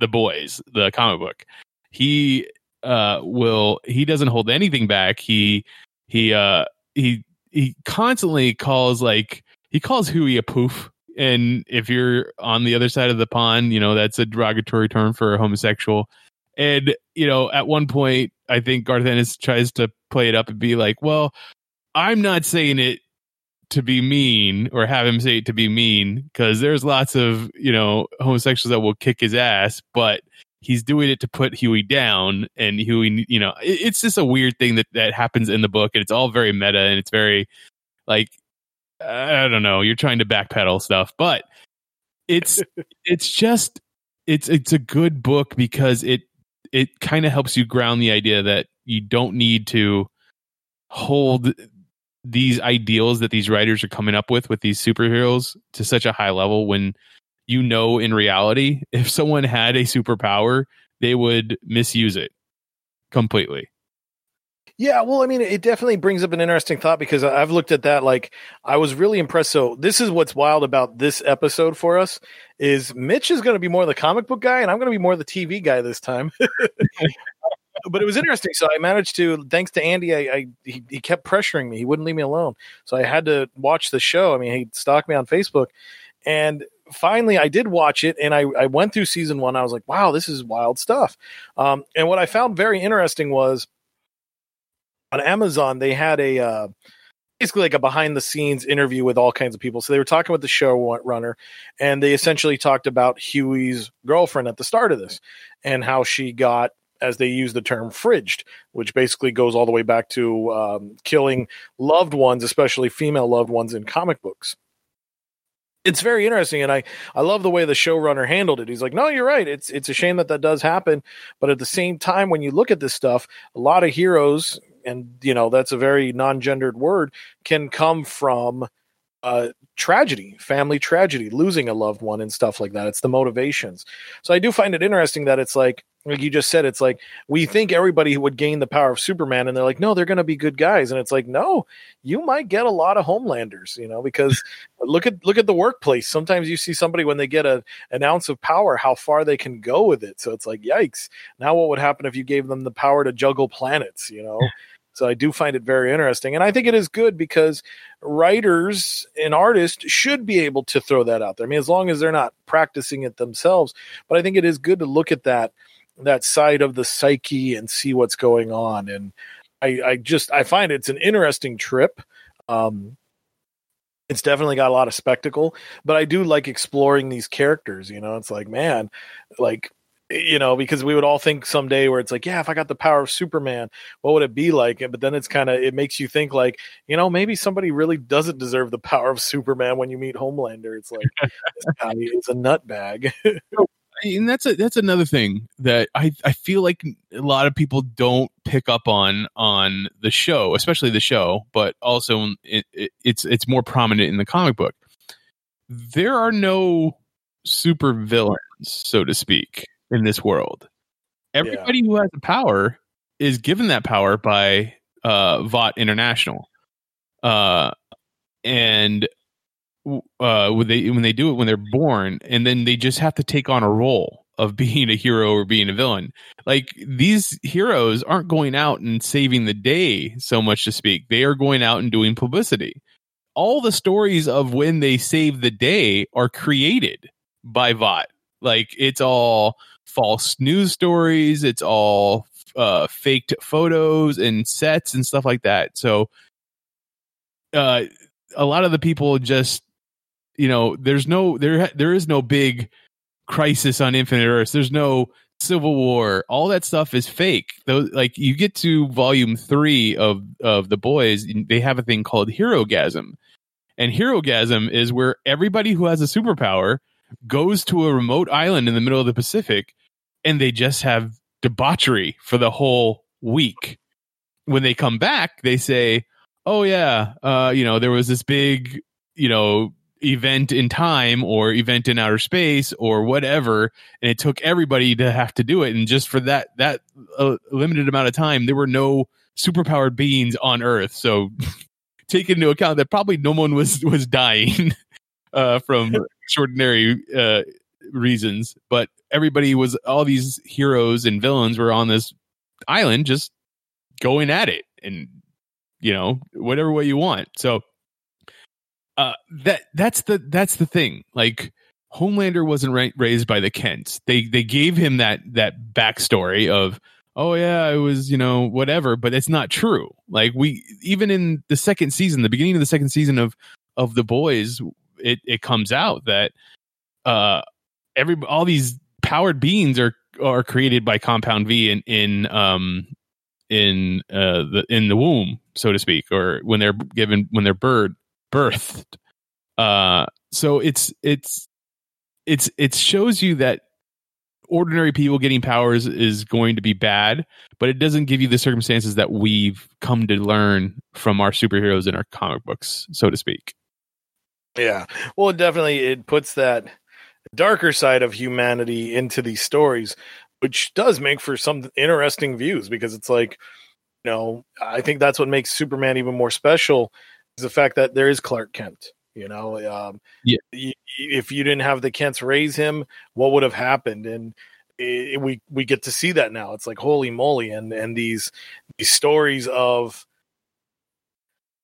the Boys, the comic book he uh will he doesn't hold anything back. He he uh he he constantly calls like he calls Huey a poof. And if you're on the other side of the pond you know that's a derogatory term for a homosexual. And you know at one point i think garth ennis tries to play it up and be like well i'm not saying it to be mean or have him say it to be mean because there's lots of you know homosexuals that will kick his ass but he's doing it to put Huey down and Huey, you know, it, it's just a weird thing that, that happens in the book and it's all very meta and it's very like, I don't know, you're trying to backpedal stuff, but it's, <laughs> it's just, it's, it's a good book because it, it kind of helps you ground the idea that you don't need to hold these ideals that these writers are coming up with with these superheroes to such a high level when you know in reality <laughs> if someone had a superpower they would misuse it completely. Yeah, well, I mean, it definitely brings up an interesting thought because I've looked at that. Like, I was really impressed. So, this is what's wild about this episode for us is Mitch is going to be more the comic book guy, and I'm going to be more the TV guy this time. <laughs> but it was interesting. So, I managed to, thanks to Andy, I, I he, he kept pressuring me. He wouldn't leave me alone. So, I had to watch the show. I mean, he stalked me on Facebook, and finally I did watch it and I, I went through season one. I was like, wow, this is wild stuff. Um, and what I found very interesting was on Amazon, they had a uh, basically like a behind the scenes interview with all kinds of people. So they were talking with the showrunner, and they essentially talked about Huey's girlfriend at the start of this and how she got. As they use the term fridged, which basically goes all the way back to um, killing loved ones, especially female loved ones in comic books it's very interesting and i i love the way the showrunner handled it. He's like no you're right. It's it's a shame that that does happen. But at the same time when you look at this stuff a lot of heroes and you know that's a very non-gendered word can come from uh, tragedy, family tragedy, losing a loved one and stuff like that. It's the motivations. So I do find it interesting that it's like, like you just said, it's like we think everybody would gain the power of Superman, and they're like, no, they're going to be good guys, and it's like, no, you might get a lot of Homelanders, you know, because <laughs> look at look at the workplace. Sometimes you see somebody when they get a an ounce of power, how far they can go with it. So it's like, yikes! Now what would happen if you gave them the power to juggle planets? You know. So I do find it very interesting. And I think it is good because writers and artists should be able to throw that out there. I mean, as long as they're not practicing it themselves. But I think it is good to look at that that side of the psyche and see what's going on. And I, I just I find it's an interesting trip. Um, it's definitely got a lot of spectacle, but I do like exploring these characters. You know, it's like, man, like you know, because we would all think someday where it's like, yeah, if I got the power of Superman, what would it be like? But then it's kind of, it makes you think like, you know, maybe somebody really doesn't deserve the <laughs> power of Superman when you meet Homelander. It's like, this guy is a nutbag. <laughs> and that's a, that's another thing that I, I feel like a lot of people don't pick up on on the show, especially the show, but also it, it, it's it's more prominent in the comic book. There are no super villains, so to speak in this world. Everybody yeah. who has the power is given that power by uh, Vought International, uh, and uh, when they when they do it when they're born, and then they just have to take on a role of <laughs> being a hero or being a villain. Like these heroes aren't going out and saving the day, so much to speak. They are going out and doing publicity. All the stories of when they save the day are created by Vought. Like it's all false news stories. It's all uh, faked photos and sets and stuff like that. So, uh, a lot of the people just, you know, there's no there there is no big crisis on Infinite Earths. There's no Civil War. All that stuff is fake. Though, like you get to volume three of of the boys, they have a thing called Herogasm, and Herogasm is where everybody who has a superpower goes to a remote island in the middle of the Pacific and they just have debauchery for the whole week. When they come back, they say, "Oh yeah, uh, you know, there was this big, you know, event in time or event in outer space or whatever, and it took everybody to have to do it. And just for that that uh, limited amount of time, there were no superpowered beings on Earth. So <laughs> take into account that probably no one was was dying <laughs> uh, from extraordinary uh, reasons, but everybody was all these heroes and villains were on this island just going at it and you know whatever way you want. So uh, that that's the that's the thing. Like Homelander wasn't ra- raised by the Kents. They they gave him that that backstory of oh yeah, it was, you know, whatever, but it's not true. Like we even in the second season, the beginning of the second season of of The Boys, it it comes out that uh every all these powered beings are are created by compound V in in um in uh the in the womb, so to speak, or when they're given when they're bird birthed. Uh so it's it's it's it shows you that ordinary people getting powers is going to be bad, but it doesn't give you the circumstances that we've come to learn from our superheroes in our comic books, so to speak. Yeah. Well, definitely it puts that darker side of humanity into these stories which does make for some interesting views because it's like, you know, I think that's what makes Superman even more special is the fact that there is Clark Kent. You know, um, Yeah. if you didn't have the Kents raise him, what would have happened? And it, we we get to see that now. It's like holy moly, and and these these stories of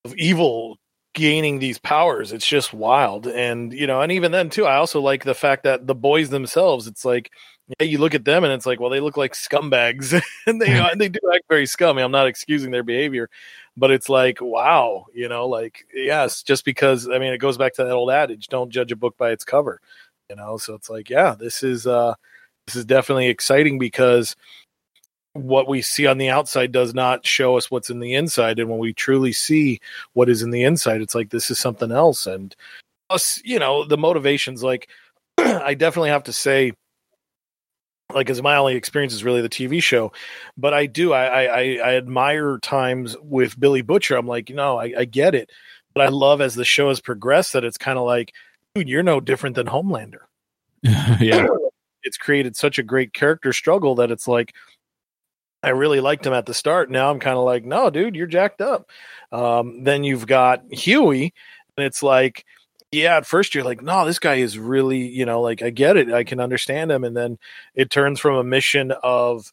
of evil gaining these powers. It's just wild. And you know and even then too i also like the fact that the boys themselves it's like yeah you look at them and it's like well they look like scumbags. <laughs> And they <laughs> and they do act very scummy. I'm not excusing their behavior but it's like wow you know like yes just because i mean it goes back to that old adage don't judge a book by its cover you know? So it's like yeah this is uh this is definitely exciting because what we see on the outside does not show us what's in the inside. And when we truly see what is in the inside it's like this is something else. And us you know the motivations like <clears throat> i definitely have to say like as my only experience is really the tv show but i do i i, I admire times with billy butcher. I'm like no I, I get it. But i love as the show has progressed that it's kind of like dude you're no different than homelander. <laughs> Yeah. it's created such a great character struggle that it's like I really liked him at the start. Now I'm kind of like, no, dude, you're jacked up. Um, then you've got Huey, and it's like, yeah, at first you're like, no, this guy is really, you know, like I get it, I can understand him, and then it turns from a mission of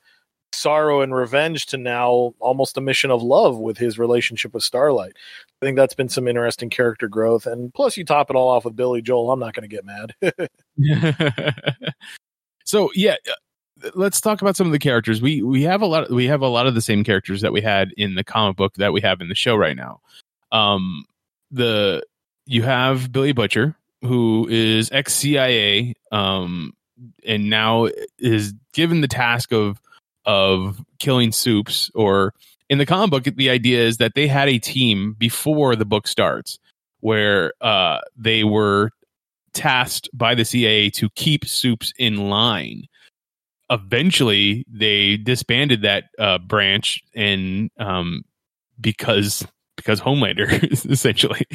sorrow and revenge to now almost a mission of love with his relationship with Starlight. I think that's been some interesting character growth, and plus you top it all off with Billy Joel. I'm not going to get mad. <laughs> <laughs> so yeah, let's talk about some of the characters. We we have a lot. We have a lot of the same characters that we had in the comic book that we have in the show right now. Um, the you have Billy Butcher, who is ex CIA, um, and now is given the task of of killing soups. Or in the comic book, the idea is that they had a team before the book starts, where uh, they were tasked by the CIA to keep soups in line. Eventually, they disbanded that uh, branch, and um, because because Homelander <laughs> essentially,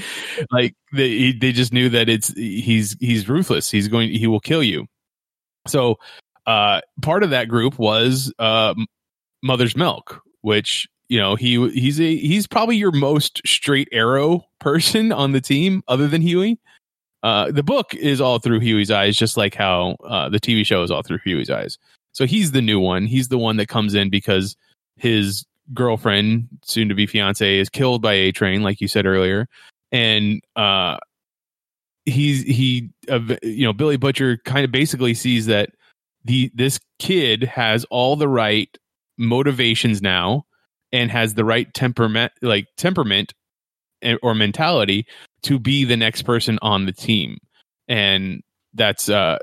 like they they just knew that it's he's he's ruthless. He's going he will kill you. So uh, part of that group was uh, Mother's Milk, which you know he he's a he's probably your most straight arrow person on the team, other than Huey. Uh, the book is all through Huey's eyes, just like how uh, the TV show is all through Huey's eyes. So he's the new one. He's the one that comes in because his girlfriend, soon to be fiance, is killed by a train, like you said earlier, and uh, he's he, uh, you know, Billy Butcher kind of basically sees that the this kid has all the right motivations now and has the right temperament, like temperament or mentality to be the next person on the team, and that's uh,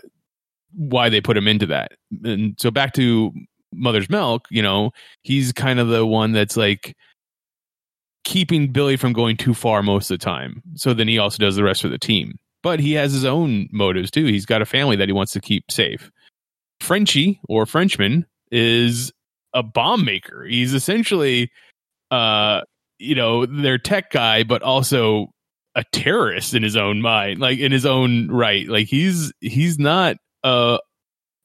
why they put him into that. And so back to Mother's Milk, you know, he's kind of the one that's like keeping Billy from going too far most of the time. So then he also does the rest of the team. But he has his own motives too. He's got a family that he wants to keep safe. Frenchie or Frenchman is a bomb maker. He's essentially uh you know, their tech guy but also a terrorist in his own mind, like in his own right. Like he's he's not a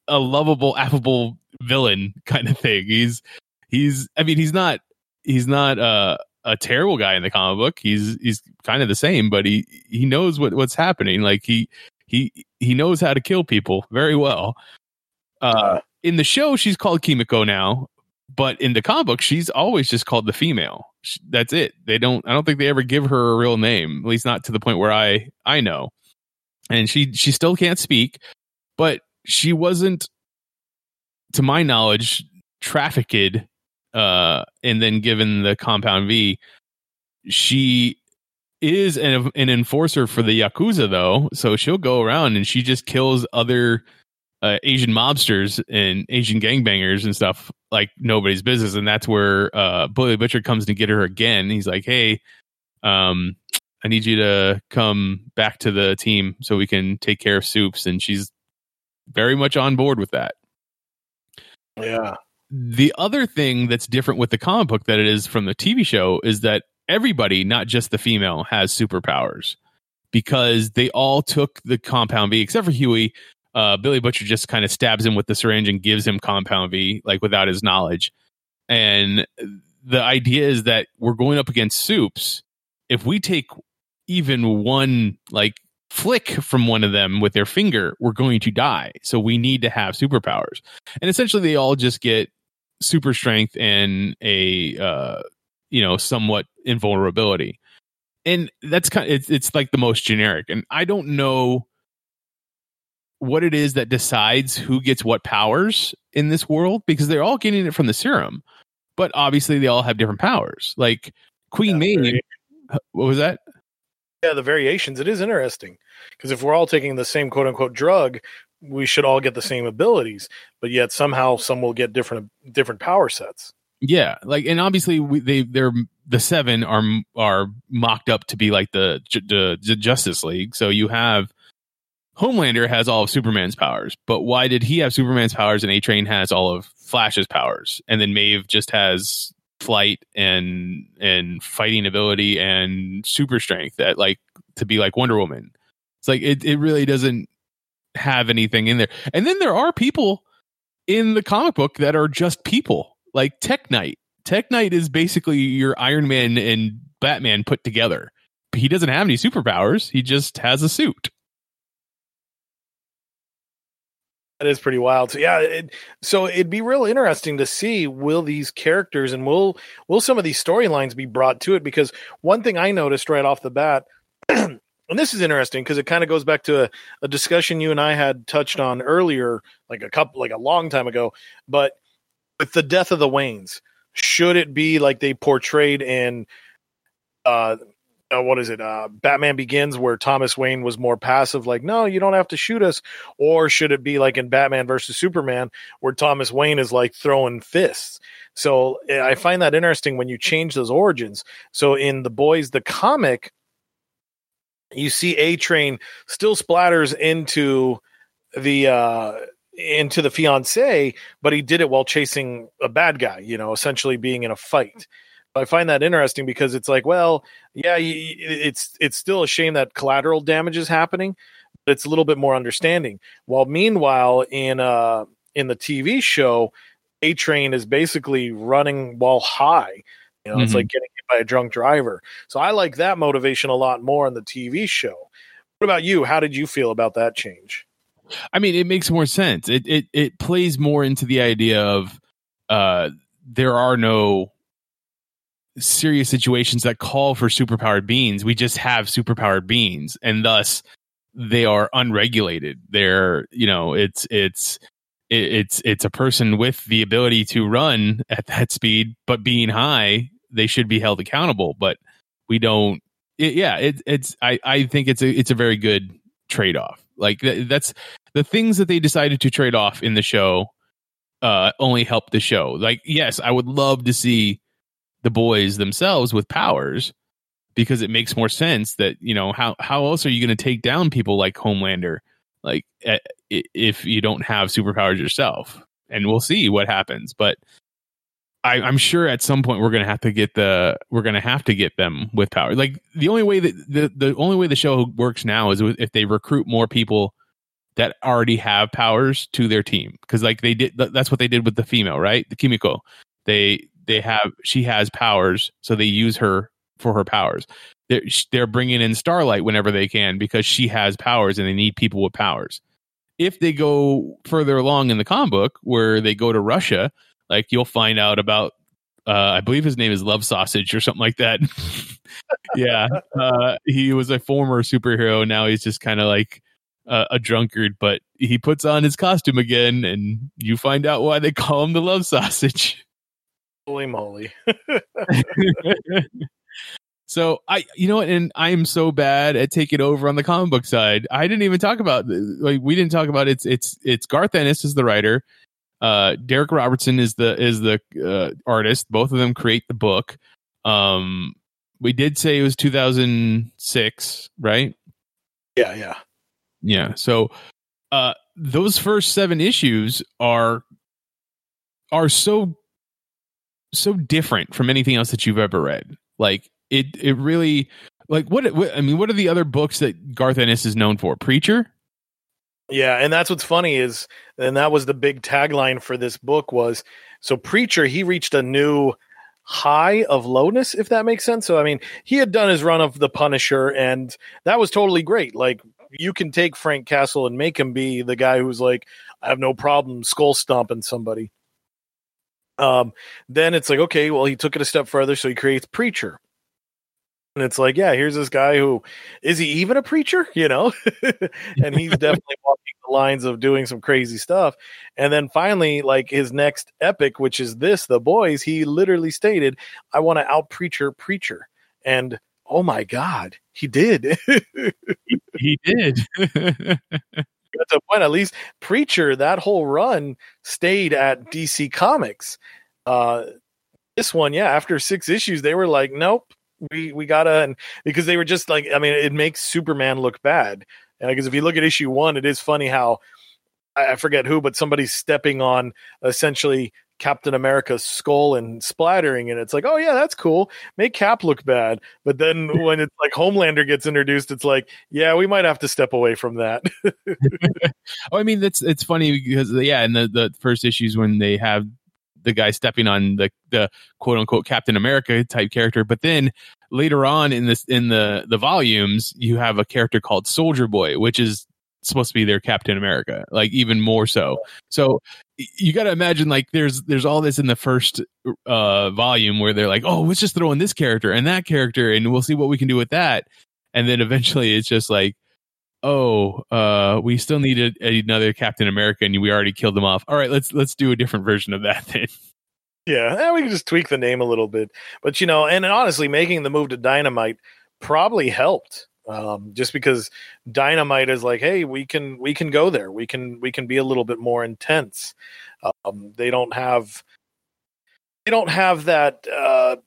a lovable, affable villain kind of thing. He's he's I mean he's not he's not uh, a terrible guy in the comic book. He's he's kind of the same, but he he knows what what's happening. Like he he he knows how to kill people very well. Uh, in the show, she's called Kimiko now, but in the comic book, she's always just called the female. Sh- That's it. They don't. I don't think they ever give her a real name, at least not to the point where I I know. And she she still can't speak, but she wasn't, to my knowledge, trafficked. Uh, and then given the compound V, she is an an enforcer for the yakuza though, so she'll go around and she just kills other uh, Asian mobsters and Asian gangbangers and stuff like nobody's business. And that's where uh, Billy Butcher comes to get her again. He's like, "Hey, um, I need you to come back to the team so we can take care of Soups." And she's very much on board with that. Yeah. The other thing that's different with the comic book that it is from the TV show is that everybody, not just the female, has superpowers because they all took the compound V, except for Huey. uh, Billy Butcher just kind of stabs him with the syringe and gives him Compound V, like without his knowledge. And the idea is that we're going up against Supes. If we take even one like flick from one of them with their finger, we're going to die. So we need to have superpowers. And essentially, they all just get super strength and a uh, you know somewhat invulnerability. And that's kind of it's, it's like the most generic. And I don't know what it is that decides who gets what powers in this world because they're all getting it from the serum, but obviously they all have different powers. Like Queen Yeah, Maeve, what was that? Yeah, the variations. It is interesting because if we're all taking the same quote unquote drug, we should all get the same abilities, but yet somehow some will get different different power sets. Yeah, like and obviously we, they they're the seven are are mocked up to be like the the, the Justice League. So you have Homelander has all of Superman's powers, but why did he have Superman's powers and A Train has all of Flash's powers, and then Maeve just has flight and and fighting ability and super strength that like to be like Wonder Woman. It's like it it really doesn't have anything in there. And then there are people in the comic book that are just people, like Tek Knight. Tek Knight is basically your Iron Man and Batman put together. He doesn't have any superpowers. He just has a suit. That is pretty wild. So yeah, it, so it'd be real interesting to see will these characters and will will some of these storylines be brought to it? Because one thing I noticed right off the bat, <clears throat> and this is interesting because it kind of goes back to a, a discussion you and I had touched on earlier, like a couple, like a long time ago. But with the death of the Waynes, should it be like they portrayed in uh uh, what is it? Uh, Batman Begins, where Thomas Wayne was more passive, like, no, you don't have to shoot us, or should it be like in Batman versus Superman, where Thomas Wayne is like throwing fists? So eh, I find that interesting when you change those origins. So in the boys, the comic, you see A Train still splatters into the uh into the fiance, but he did it while chasing a bad guy, you know, essentially being in a fight. I find that interesting because it's like, well, yeah, it's it's still a shame that collateral damage is happening, but it's a little bit more understanding. While meanwhile, in uh in the TV show, A Train is basically running while high. You know, it's Mhm. like getting hit by a drunk driver. So I like that motivation a lot more in the TV show. What about you? How did you feel about that change? I mean, it makes more sense. It it it plays more into the idea of uh there are no serious situations that call for superpowered beings. We just have superpowered beings, and thus they are unregulated. They're you know it's it's it's it's a person with the ability to run at that speed, but being high, they should be held accountable. But we don't. It, yeah, it, it's I I think it's a it's a very good trade off. Like th- that's the things that they decided to trade off in the show uh only help the show like yes i would love to see the boys themselves with powers because it makes more sense that you know how how else are you going to take down people like homelander? Like eh, if you don't have superpowers yourself and we'll see what happens but I, I'm sure at some point we're gonna have to get the we're gonna have to get them with power. Like the only way that the the only way the show works now is if they recruit more people that already have powers to their team because like they did that's what they did with the female right? The kimiko. They they have she has powers so they use her for her powers they're, they're bringing in starlight whenever they can because she has powers and they need people with powers if they go further along in the comic book where they go to russia like you'll find out about uh, I believe his name is Love Sausage or something like that. <laughs> yeah, uh, he was a former superhero. Now he's just kind of like uh, a drunkard, but he puts on his costume again, and you find out why they call him the Love Sausage. <laughs> Holy moly! <laughs> so I, you know, what, and I am so bad at taking over on the comic book side. I didn't even talk about like we didn't talk about it's it's it's Garth Ennis is the writer. Uh, Darick Robertson is the is the uh, artist. Both of them create the book. Um, we did say it was 2006, right? Yeah, yeah. Yeah. So uh those first seven issues are are so so different from anything else that you've ever read. Like it it really like what, what I mean what are the other books that Garth Ennis is known for? Preacher? Yeah, and that's what's funny is, and that was the big tagline for this book was so preacher he reached a new high of lowness if that makes sense so i mean he had done his run of the punisher and that was totally great like you can take frank castle and make him be the guy who's like i have no problem skull stomping somebody um then it's like okay well he took it a step further so he creates preacher. And it's like yeah here's this guy who is he even a preacher? You know? <laughs> And he's definitely <laughs> walking the lines of doing some crazy stuff. And then finally like his next epic which is this the boys he literally stated i want to out preacher preacher. And oh my god he did. <laughs> He did That's a point. At least Preacher, that whole run stayed at DC Comics. Uh, this one, yeah, after six issues, they were like, nope, we we gotta, and because they were just like, I mean, it makes Superman look bad. Because if you look at issue one, it is funny how I, forget who, but somebody's stepping on essentially Captain America's skull and splattering, and it's like, oh yeah, that's cool. Make Cap look bad, but then <laughs> when it's like Homelander gets introduced, it's like, yeah, we might have to step away from that. <laughs> oh, I mean, that's it's funny because yeah, in the the first issues when they have the guy stepping on the the quote unquote Captain America type character, but then later on in this in the the volumes, you have a character called Soldier Boy, which is supposed to be their Captain America, like even more so. So you got to imagine like there's there's all this in the first uh volume where they're like, oh, let's just throw in this character and that character, and we'll see what we can do with that. And then eventually, it's just like, oh, uh, we still needed another Captain America, and we already killed them off. All right, let's let's do a different version of that <laughs> then. Yeah, we can just tweak the name a little bit, but you know, and honestly, making the move to Dynamite probably helped um, just because dynamite is like hey we can we can go there. We can we can be a little bit more intense. Um, they don't have they don't have that uh,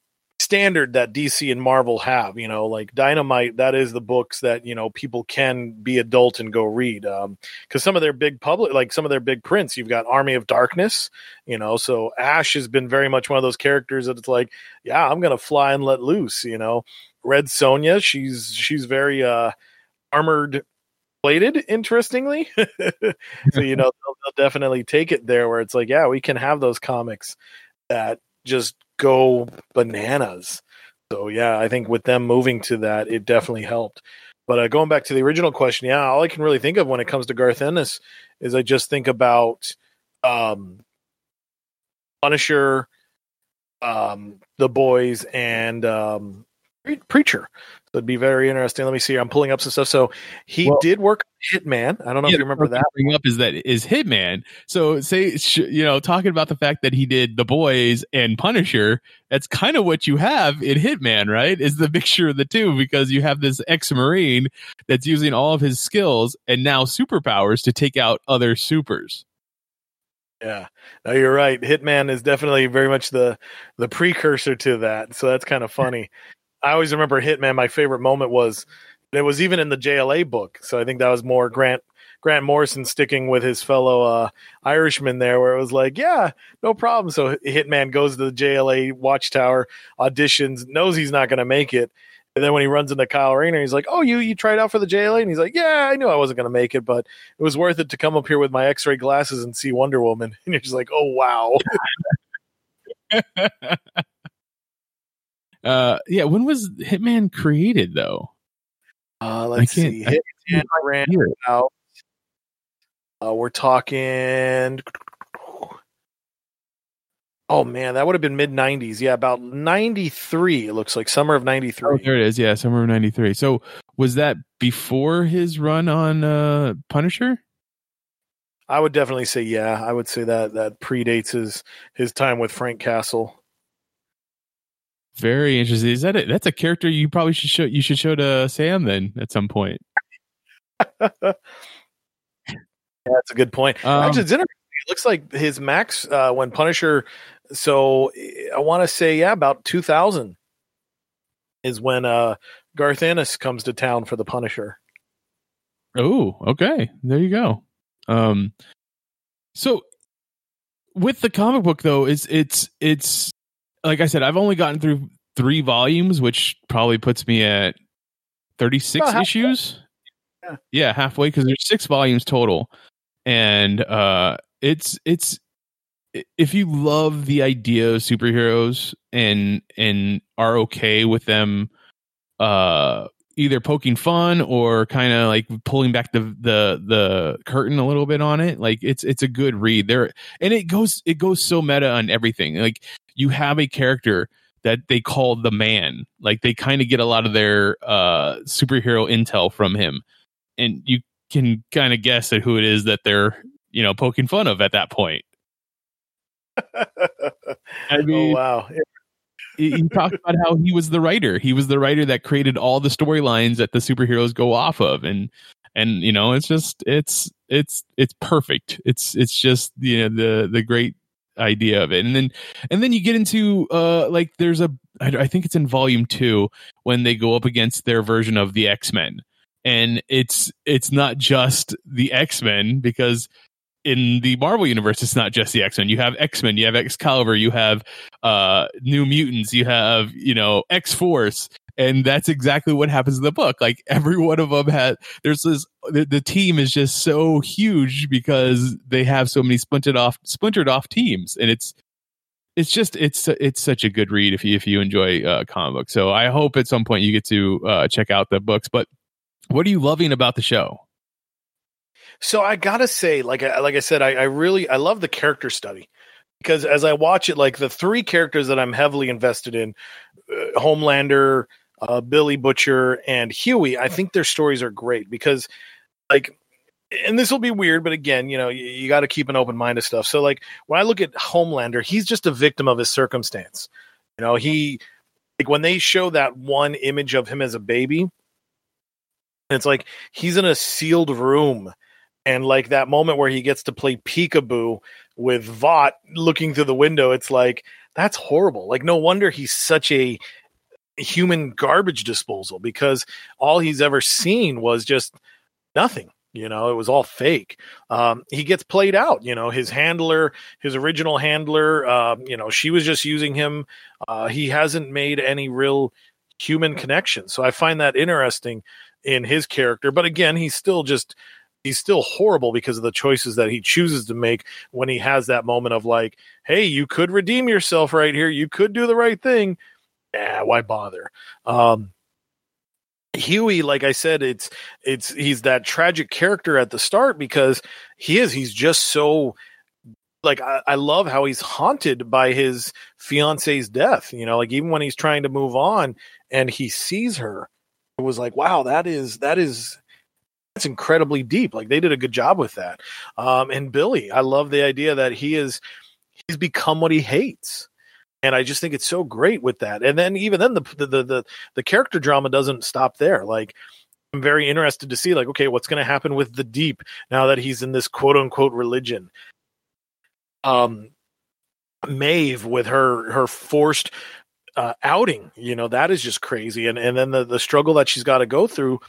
standard that dc and marvel have you know like dynamite that is the books that you know people can be adult and go read because um, some of their big public like some of their big prints you've got army of darkness you know so ash has been very much one of those characters that it's like yeah i'm gonna fly and let loose you know Red Sonja. She's she's very uh, armored plated. Interestingly, <laughs> so you know they'll, they'll definitely take it there where it's like, yeah, we can have those comics that just go bananas. So yeah, I think with them moving to that, it definitely helped. But uh, going back to the original question, yeah, all I can really think of when it comes to Garth Ennis is I just think about um, Punisher, um, the boys, and um, preacher. So it'd be very interesting. Let me see. I'm pulling up some stuff. So he well, did work Hitman. I don't know yeah, if you remember that. Bring up is that is Hitman. So say you know talking about the fact that he did The Boys and Punisher. That's kind of what you have in Hitman, right? Is the <laughs> mixture of the two because you have this ex-marine that's using all of his skills and now superpowers to take out other supers. Yeah, no, you're right. Hitman is definitely very much the the precursor to that. So that's kind of <laughs> funny. I always remember Hitman. My favorite moment was it was even in the JLA book. So I think that was more Grant Grant Morrison sticking with his fellow uh, Irishman there, where it was like, yeah, no problem. So Hitman goes to the JLA Watchtower, auditions, knows he's not going to make it. And then when he runs into Kyle Rayner, he's like, "Oh, you you tried out for the JLA?" And he's like, "Yeah, I knew I wasn't going to make it, but it was worth it to come up here with my X-ray glasses and see Wonder Woman." <laughs> And you're just like, "Oh wow." <laughs> Uh, yeah. When was Hitman created though? Uh, let's see. Hitman ran out. Uh, we're talking. Oh man, that would have been mid '90s. Yeah, about '93. It looks like summer of '93. Oh, there it is. Yeah, summer of '93. So was that before his run on uh, Punisher? I would definitely say yeah. I would say that that predates his his time with Frank Castle. Very interesting. Is that it? That's a character you probably should show. You should show to Sam then at some point. yeah, <laughs> that's a good point. Um, Actually, it's interesting. It looks like his max uh, when Punisher. So I want to say, yeah, about two thousand is when uh, Garth Ennis comes to town for the Punisher. Oh, okay. There you go. Um, so with the comic book though, it's it's it's like I said, I've only gotten through three volumes, which probably puts me at 36 issues. Yeah. yeah, halfway because there's six volumes total, and uh, it's it's if you love the idea of superheroes and and are okay with them uh either poking fun or kind of like pulling back the the the curtain a little bit on it like it's it's a good read there and it goes it goes so meta on everything like you have a character that they call the man like they kind of get a lot of their uh superhero intel from him and you can kind of guess at who it is that they're you know poking fun of at that point I <laughs> mean, oh wow! he, he talked about how he was the writer. He was the writer that created all the storylines that the superheroes go off of, and and you know, it's just it's it's it's perfect. It's it's just you know the the great idea of it, and then and then you get into uh like there's a I, I think it's in volume two when they go up against their version of the X Men, and it's it's not just the X Men because in the Marvel universe, it's not just the X Men. You have X Men, you have Excalibur, you have uh, New Mutants, you have you know X Force, and that's exactly what happens in the book. Like every one of them had. There's this. The, the team is just so huge because they have so many splintered off, splintered off teams, and it's it's just it's it's such a good read if you if you enjoy uh, comic books. So I hope at some point you get to uh, check out the books. But what are you loving about the show? So I gotta say, like I like I said, I, I really I love the character study because as I watch it, like the three characters that I'm heavily invested in, uh, Homelander, uh, Billy Butcher, and Huey, I think their stories are great because, like, and this will be weird, but again, you know, you, you got to keep an open mind to stuff. So, like, when I look at Homelander, he's just a victim of his circumstance. You know, he like when they show that one image of him as a baby, it's like he's in a sealed room and like that moment where he gets to play peekaboo with Vought looking through the window, it's like that's horrible. Like no wonder he's such a human garbage disposal because all he's ever seen was just nothing. You know, it was all fake. Um, he gets played out. You know, his handler, his original handler, uh, you know, she was just using him. Uh, he hasn't made any real human connection. So I find that interesting in his character. But again, he's still just he's still horrible because of the choices that he chooses to make when he has that moment of like, hey, you could redeem yourself right here. You could do the right thing. Yeah, why bother? Um, Huey, like I said, it's it's he's that tragic character at the start because he is he's just so like I, I love how he's haunted by his fiance's death. You know, like even when he's trying to move on and he sees her, it was like, wow, that is that is that's incredibly deep. Like they did a good job with that. Um, and Billy, I love the idea that he is he's become what he hates. And I just think it's so great with that. And then even then the the the the character drama doesn't stop there. Like I'm very interested to see like okay, what's going to happen with the deep now that he's in this quote unquote religion. Um Maeve with her her forced uh, outing, you know, that is just crazy. And and then the the struggle that she's got to go through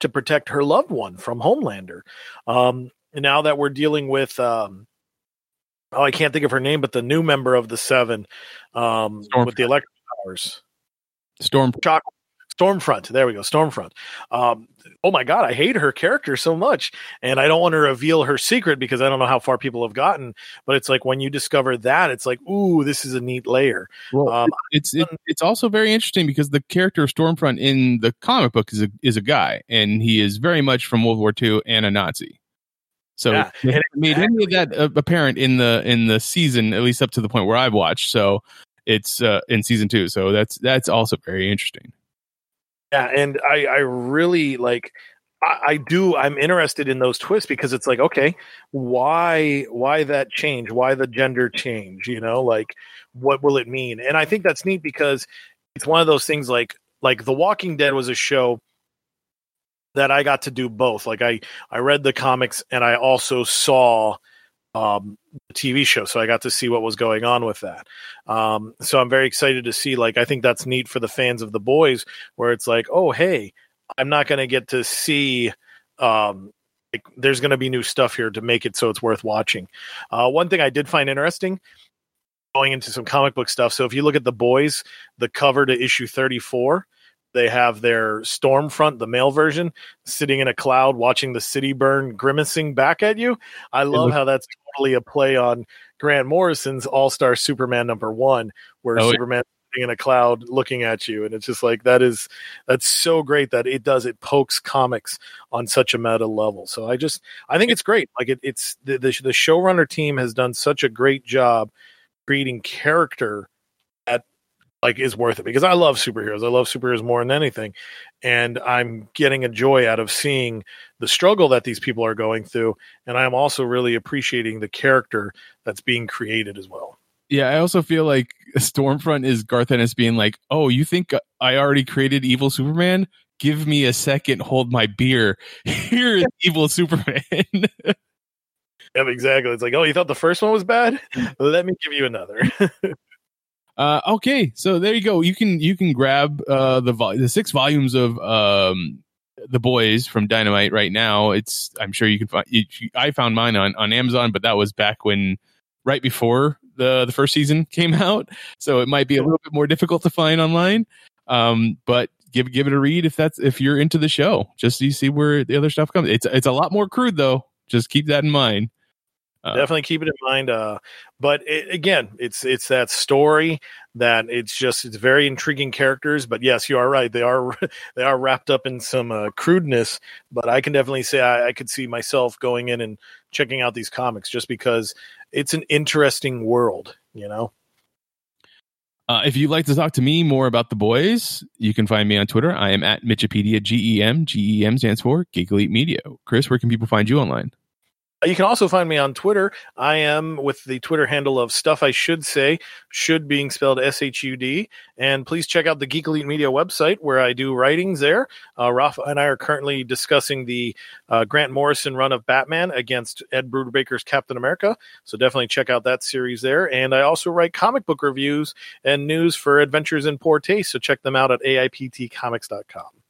to protect her loved one from Homelander. Um, now that we're dealing with, um, oh, I can't think of her name, but the new member of the Seven um, with the electric powers, Storm Shock, Stormfront. There we go, Stormfront. Um, oh my god, I hate her character so much, and I don't want to reveal her secret because I don't know how far people have gotten. But it's like when you discover that, it's like, ooh, this is a neat layer. Well, um, it's it, <laughs> it's also very interesting because the character of Stormfront in the comic book is a is a guy, and he is very much from World War II and a Nazi. So Yeah, it and made any of that uh, apparent in the in the season, at least up to the point where I've watched. So it's uh, in season two. So that's that's also very interesting. Yeah, and I I really like I, I do I'm interested in those twists because it's like okay, why why that change? Why the gender change? You know, like what will it mean? And I think that's neat because it's one of those things like like The Walking Dead was a show that I got to do both. Like I I read the comics and I also saw um, the TV show, so I got to see what was going on with that. Um, so I'm very excited to see. Like, I think that's neat for the fans of the boys, where it's like, oh, hey, I'm not going to get to see. Um, like, there's going to be new stuff here to make it so it's worth watching. Uh, one thing I did find interesting, going into some comic book stuff. So if you look at the boys, the cover to issue 34, they have their Stormfront, the male version, sitting in a cloud watching the city burn, grimacing back at you. I love how that's totally a play on Grant Morrison's All Star Superman number one, where Oh, yeah. Superman sitting in a cloud looking at you, and it's just like that is that's so great that it does it pokes comics on such a meta level. So I just I think it's great. Like it, it's the, the the showrunner team has done such a great job creating character like is worth it because I love superheroes. I love superheroes more than anything, and I'm getting a joy out of seeing the struggle that these people are going through, and I'm also really appreciating the character that's being created as well. Yeah, I also feel like Stormfront is Garth Ennis being like, "Oh, you think I already created evil Superman? Give me a second, hold my beer. <laughs> Here is <laughs> evil Superman." <laughs> Yeah, exactly. It's like, oh, you thought the first one was bad? Let me give you another. Uh, okay, so there you go. You can you can grab uh, the vol- the six volumes of um, the boys from Dynamite right now. It's I'm sure you can find. You, I found mine on on Amazon, but that was back when right before the the first season <laughs> came out, so it might be a little bit more difficult to find online. Um, but give give it a read if that's if you're into the show, just so you see where the other stuff comes. It's it's a lot more crude though. Just keep that in mind. Uh, Definitely keep it in mind. Uh, but it, again, it's it's that story that it's just it's very intriguing characters. But yes, you are right; they are <laughs> they are wrapped up in some uh, crudeness. But I can definitely say I, I could see myself going in and checking out these comics just because it's an interesting world. You know. Uh, if you'd like to talk to me more about the boys, you can find me on Twitter. I am at Mitchipedia, G E M. G E M stands for Geek Elite Media. Chris, where can people find you online? You can also find me on Twitter. I am with the Twitter handle of Stuff I Should Say, should being spelled S H U D. And please check out the Geek Elite Media website where I do writings there. Uh, Rafa and I are currently discussing the uh, Grant Morrison run of Batman against Ed Brubaker's Captain America. So definitely check out that series there. And I also write comic book reviews and news for Adventures in Poor Taste. So check them out at AIPTcomics.com.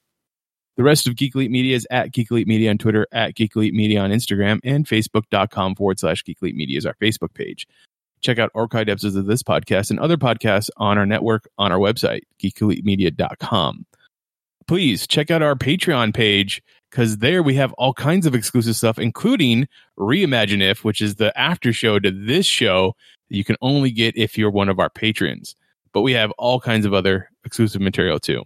The rest of Geek Elite Media is at Geek Elite Media on Twitter, at Geek Elite Media on Instagram, and Facebook.com forward slash Geek Elite Media is our Facebook page. Check out archived episodes of this podcast and other podcasts on our network on our website, geekelitemedia.com. Please check out our Patreon page because there we have all kinds of exclusive stuff, including Reimagine If, which is the after show to this show that you can only get if you're one of our patrons. But we have all kinds of other exclusive material too.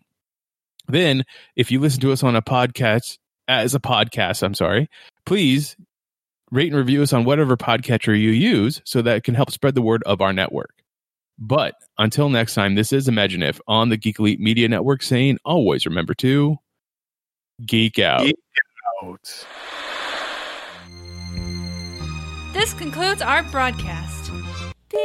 Then, if you listen to us on a podcast, as a podcast, I'm sorry, please rate and review us on whatever podcatcher you use so that it can help spread the word of our network. But until next time, this is Imagine If on the Geek Elite Media Network saying always remember to geek out. Geek out. This concludes our broadcast. Beep.